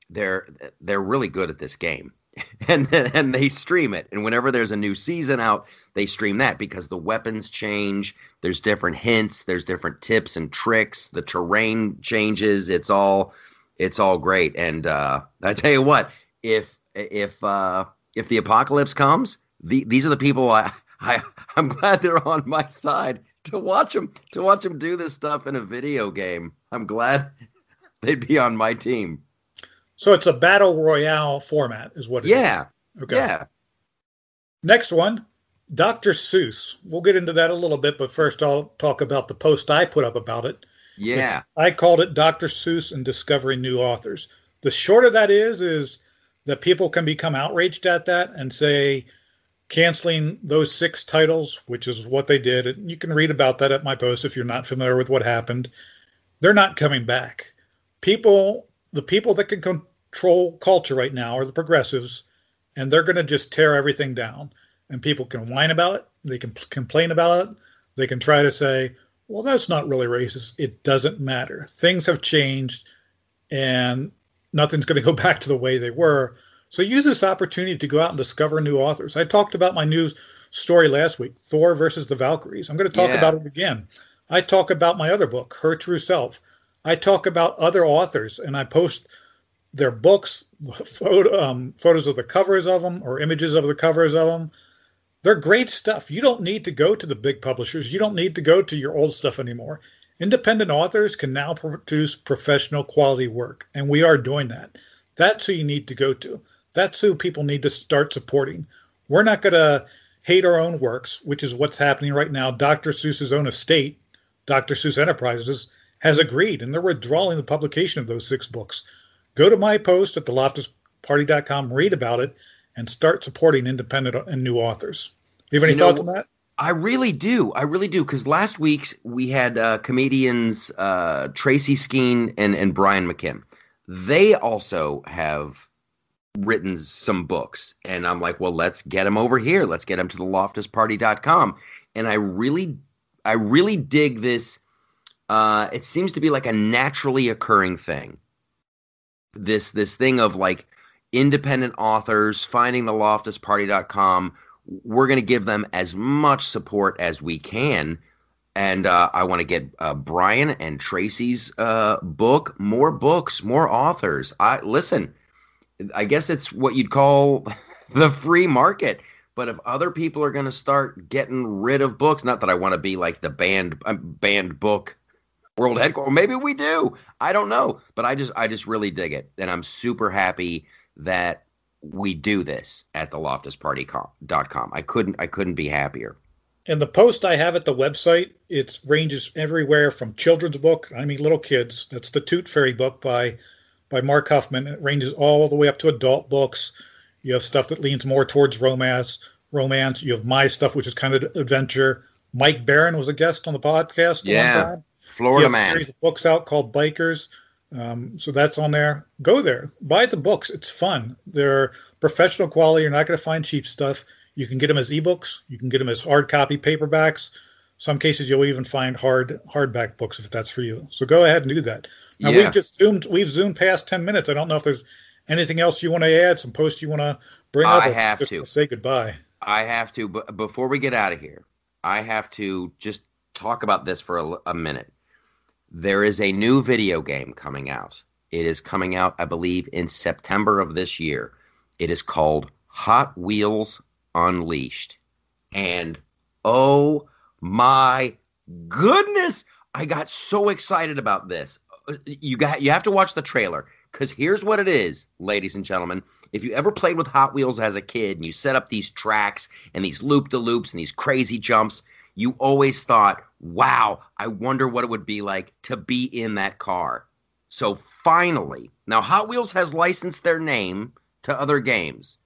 they're they're really good at this game and and they stream it. And whenever there's a new season out they stream that because the weapons change. There's different hints. There's different tips and tricks. The terrain changes. It's all it's all great. And uh i tell you what if if uh if the apocalypse comes the, these are the people i i i'm glad they're on my side to watch them to watch them do this stuff in a video game. I'm glad they'd be on my team so it's a battle royale format, is what it yeah. is. Okay. Yeah. Next one, Dr. Seuss. We'll get into that a little bit, but first I'll talk about the post I put up about it. Yeah. It's, I called it Dr. Seuss and Discovering New Authors. The short of that is, is that people can become outraged at that and say, canceling those six titles, which is what they did. And you can read about that at my post if you're not familiar with what happened. They're not coming back. People, the people that can control culture right now are the progressives, and they're going to just tear everything down. And people can whine about it, they can p- complain about it, they can try to say, well, that's not really racist. It doesn't matter. Things have changed, and nothing's going to go back to the way they were. So use this opportunity to go out and discover new authors. I talked about my news story last week, Thor versus the Valkyries. I'm going to talk Yeah. about it again. I talk about my other book, Her True Self. I talk about other authors, and I post their books, photo, um, photos of the covers of them, or images of the covers of them. They're great stuff. You don't need to go to the big publishers. You don't need to go to your old stuff anymore. Independent authors can now produce professional quality work, and we are doing that. That's who you need to go to. That's who people need to start supporting. We're not going to hate our own works, which is what's happening right now. Dr. Seuss's own estate, Dr. Seuss Enterprises, has agreed, and they're withdrawing the publication of those six books. Go to my post at theloftusparty.com, read about it, and start supporting independent and new authors. Do you have any You know, thoughts on that? I really do. I really do. Because last week's we had uh, comedians uh, Traci Skene and, and Brian McKim. They also have written some books. And I'm like, well, let's get them over here. Let's get them to the loftusparty.com. And I really, I really dig this. Uh, it seems to be like a naturally occurring thing. This this thing of like independent authors finding the loftusparty.com we're going to give them as much support as we can. And uh, I want to get uh, Brian and Traci's uh, book, more books, more authors. I listen. I guess it's what you'd call the free market. But if other people are going to start getting rid of books, not that I want to be like the banned uh, banned book world headquarters. Maybe we do. I don't know. But I just I just really dig it, and I'm super happy that we do this at the loftusparty.com. I couldn't I couldn't be happier. And the post I have at the website, it ranges everywhere from children's book, I mean little kids. That's the Toot Fairy book by by Mark Huffman. It ranges all the way up to adult books. You have stuff that leans more towards romance. Romance. You have my stuff, which is kind of adventure. Mike Baron was a guest on the podcast Yeah. one time. Florida he has a man. series of books out called Bikers. Um, so that's on there. Go there, buy the books. It's fun. They're professional quality. You're not going to find cheap stuff. You can get them as ebooks. You can get them as hard copy paperbacks. Some cases you'll even find hard hardback books if that's for you. So go ahead and do that. Now Yeah. we've just zoomed we've zoomed past ten minutes. I don't know if there's anything else you want to add, some posts you want to bring up. I have just to. say goodbye. I have to, but before we get out of here, I have to just talk about this for a, a minute. There is a new video game coming out. It is coming out, I believe, in September of this year. It is called Hot Wheels Unleashed. And oh my goodness, I got so excited about this. You got you have to watch the trailer cuz here's what it is, ladies and gentlemen. If you ever played with Hot Wheels as a kid and you set up these tracks and these loop de loops and these crazy jumps, you always thought, "Wow, I wonder what it would be like to be in that car." So finally, now Hot Wheels has licensed their name to other games.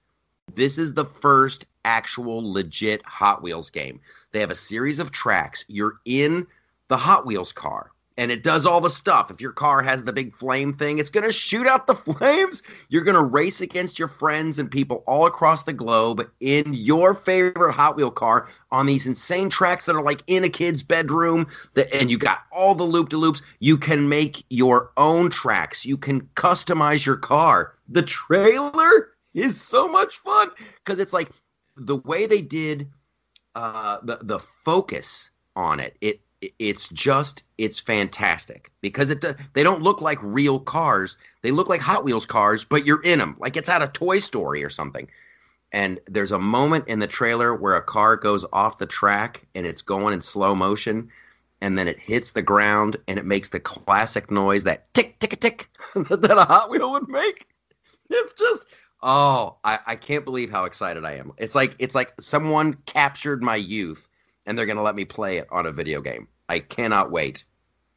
This is the first actual legit Hot Wheels game. They have a series of tracks. You're in the Hot Wheels car and it does all the stuff. If your car has the big flame thing, it's going to shoot out the flames. You're going to race against your friends and people all across the globe in your favorite Hot Wheel car on these insane tracks that are like in a kid's bedroom. That, and you got all the loop de loops. You can make your own tracks, you can customize your car. The trailer is so much fun because it's like the way they did uh, the the focus on it. It it's just it's fantastic because it they don't look like real cars. They look like Hot Wheels cars, but you're in them like it's out of Toy Story or something. And there's a moment in the trailer where a car goes off the track and it's going in slow motion, and then it hits the ground and it makes the classic noise that tick tick tick that a Hot Wheel would make. It's just oh, I, I can't believe how excited I am. It's like it's like someone captured my youth and they're gonna let me play it on a video game. I cannot wait.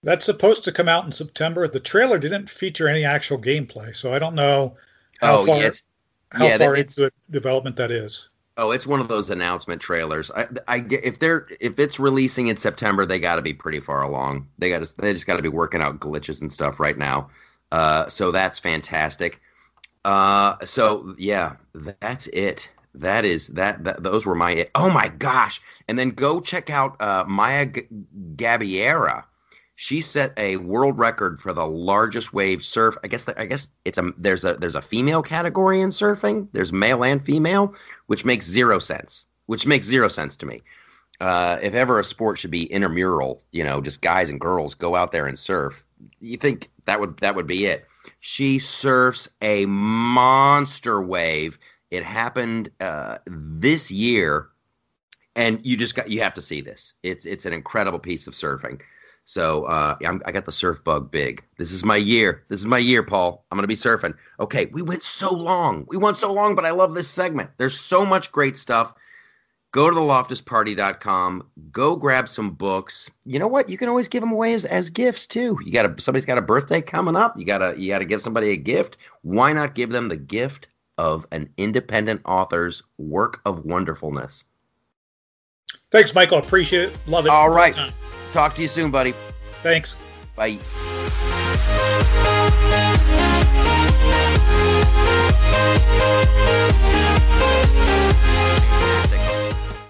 That's supposed to come out in September. The trailer didn't feature any actual gameplay, so I don't know how oh far how yeah, far into development that is. oh, it's one of those announcement trailers. I, I get if they're if it's releasing in September, they got to be pretty far along. They got to they just got to be working out glitches and stuff right now. Uh, so that's fantastic. Uh, so yeah, that's it. That is that, that those were my oh my gosh! And then go check out uh, Maya G- Gabeira. She set a world record for the largest wave surf. I guess I guess it's a there's a there's a female category in surfing. There's male and female, which makes zero sense. Which makes zero sense to me. Uh, if ever a sport should be intramural, you know, just guys and girls go out there and surf. You think that would that would be it? She surfs a monster wave. It happened uh, this year, and you just got you have to see this. It's it's an incredible piece of surfing. So uh, I got the surf bug big. This is my year. This is my year, Paul. I'm gonna be surfing. Okay, we went so long. We went so long, but I love this segment. There's so much great stuff. Go to the loftusparty.com. Go grab some books. You know what? You can always give them away as, as gifts too. You got somebody's got a birthday coming up. You gotta you gotta give somebody a gift. Why not give them the gift of an independent author's work of wonderfulness? Thanks, Michael. Appreciate it. Love it. All right. Time. Talk to you soon, buddy. Thanks. Bye.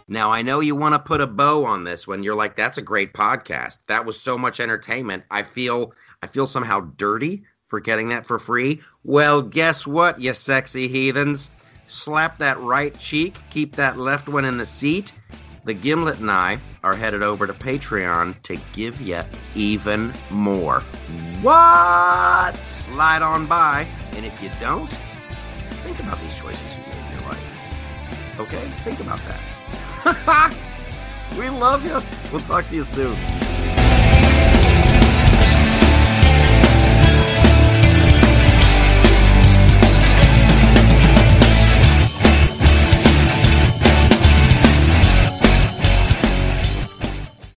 Now, I know you want to put a bow on this when you're like, that's a great podcast. That was so much entertainment. I feel I feel somehow dirty for getting that for free. Well, guess what, you sexy heathens? Slap that right cheek, keep that left one in the seat. The Gimlet and I are headed over to Patreon to give you even more. What? Slide on by. And if you don't, think about these choices you made in your life. Okay? Think about that. we love you. We'll talk to you soon.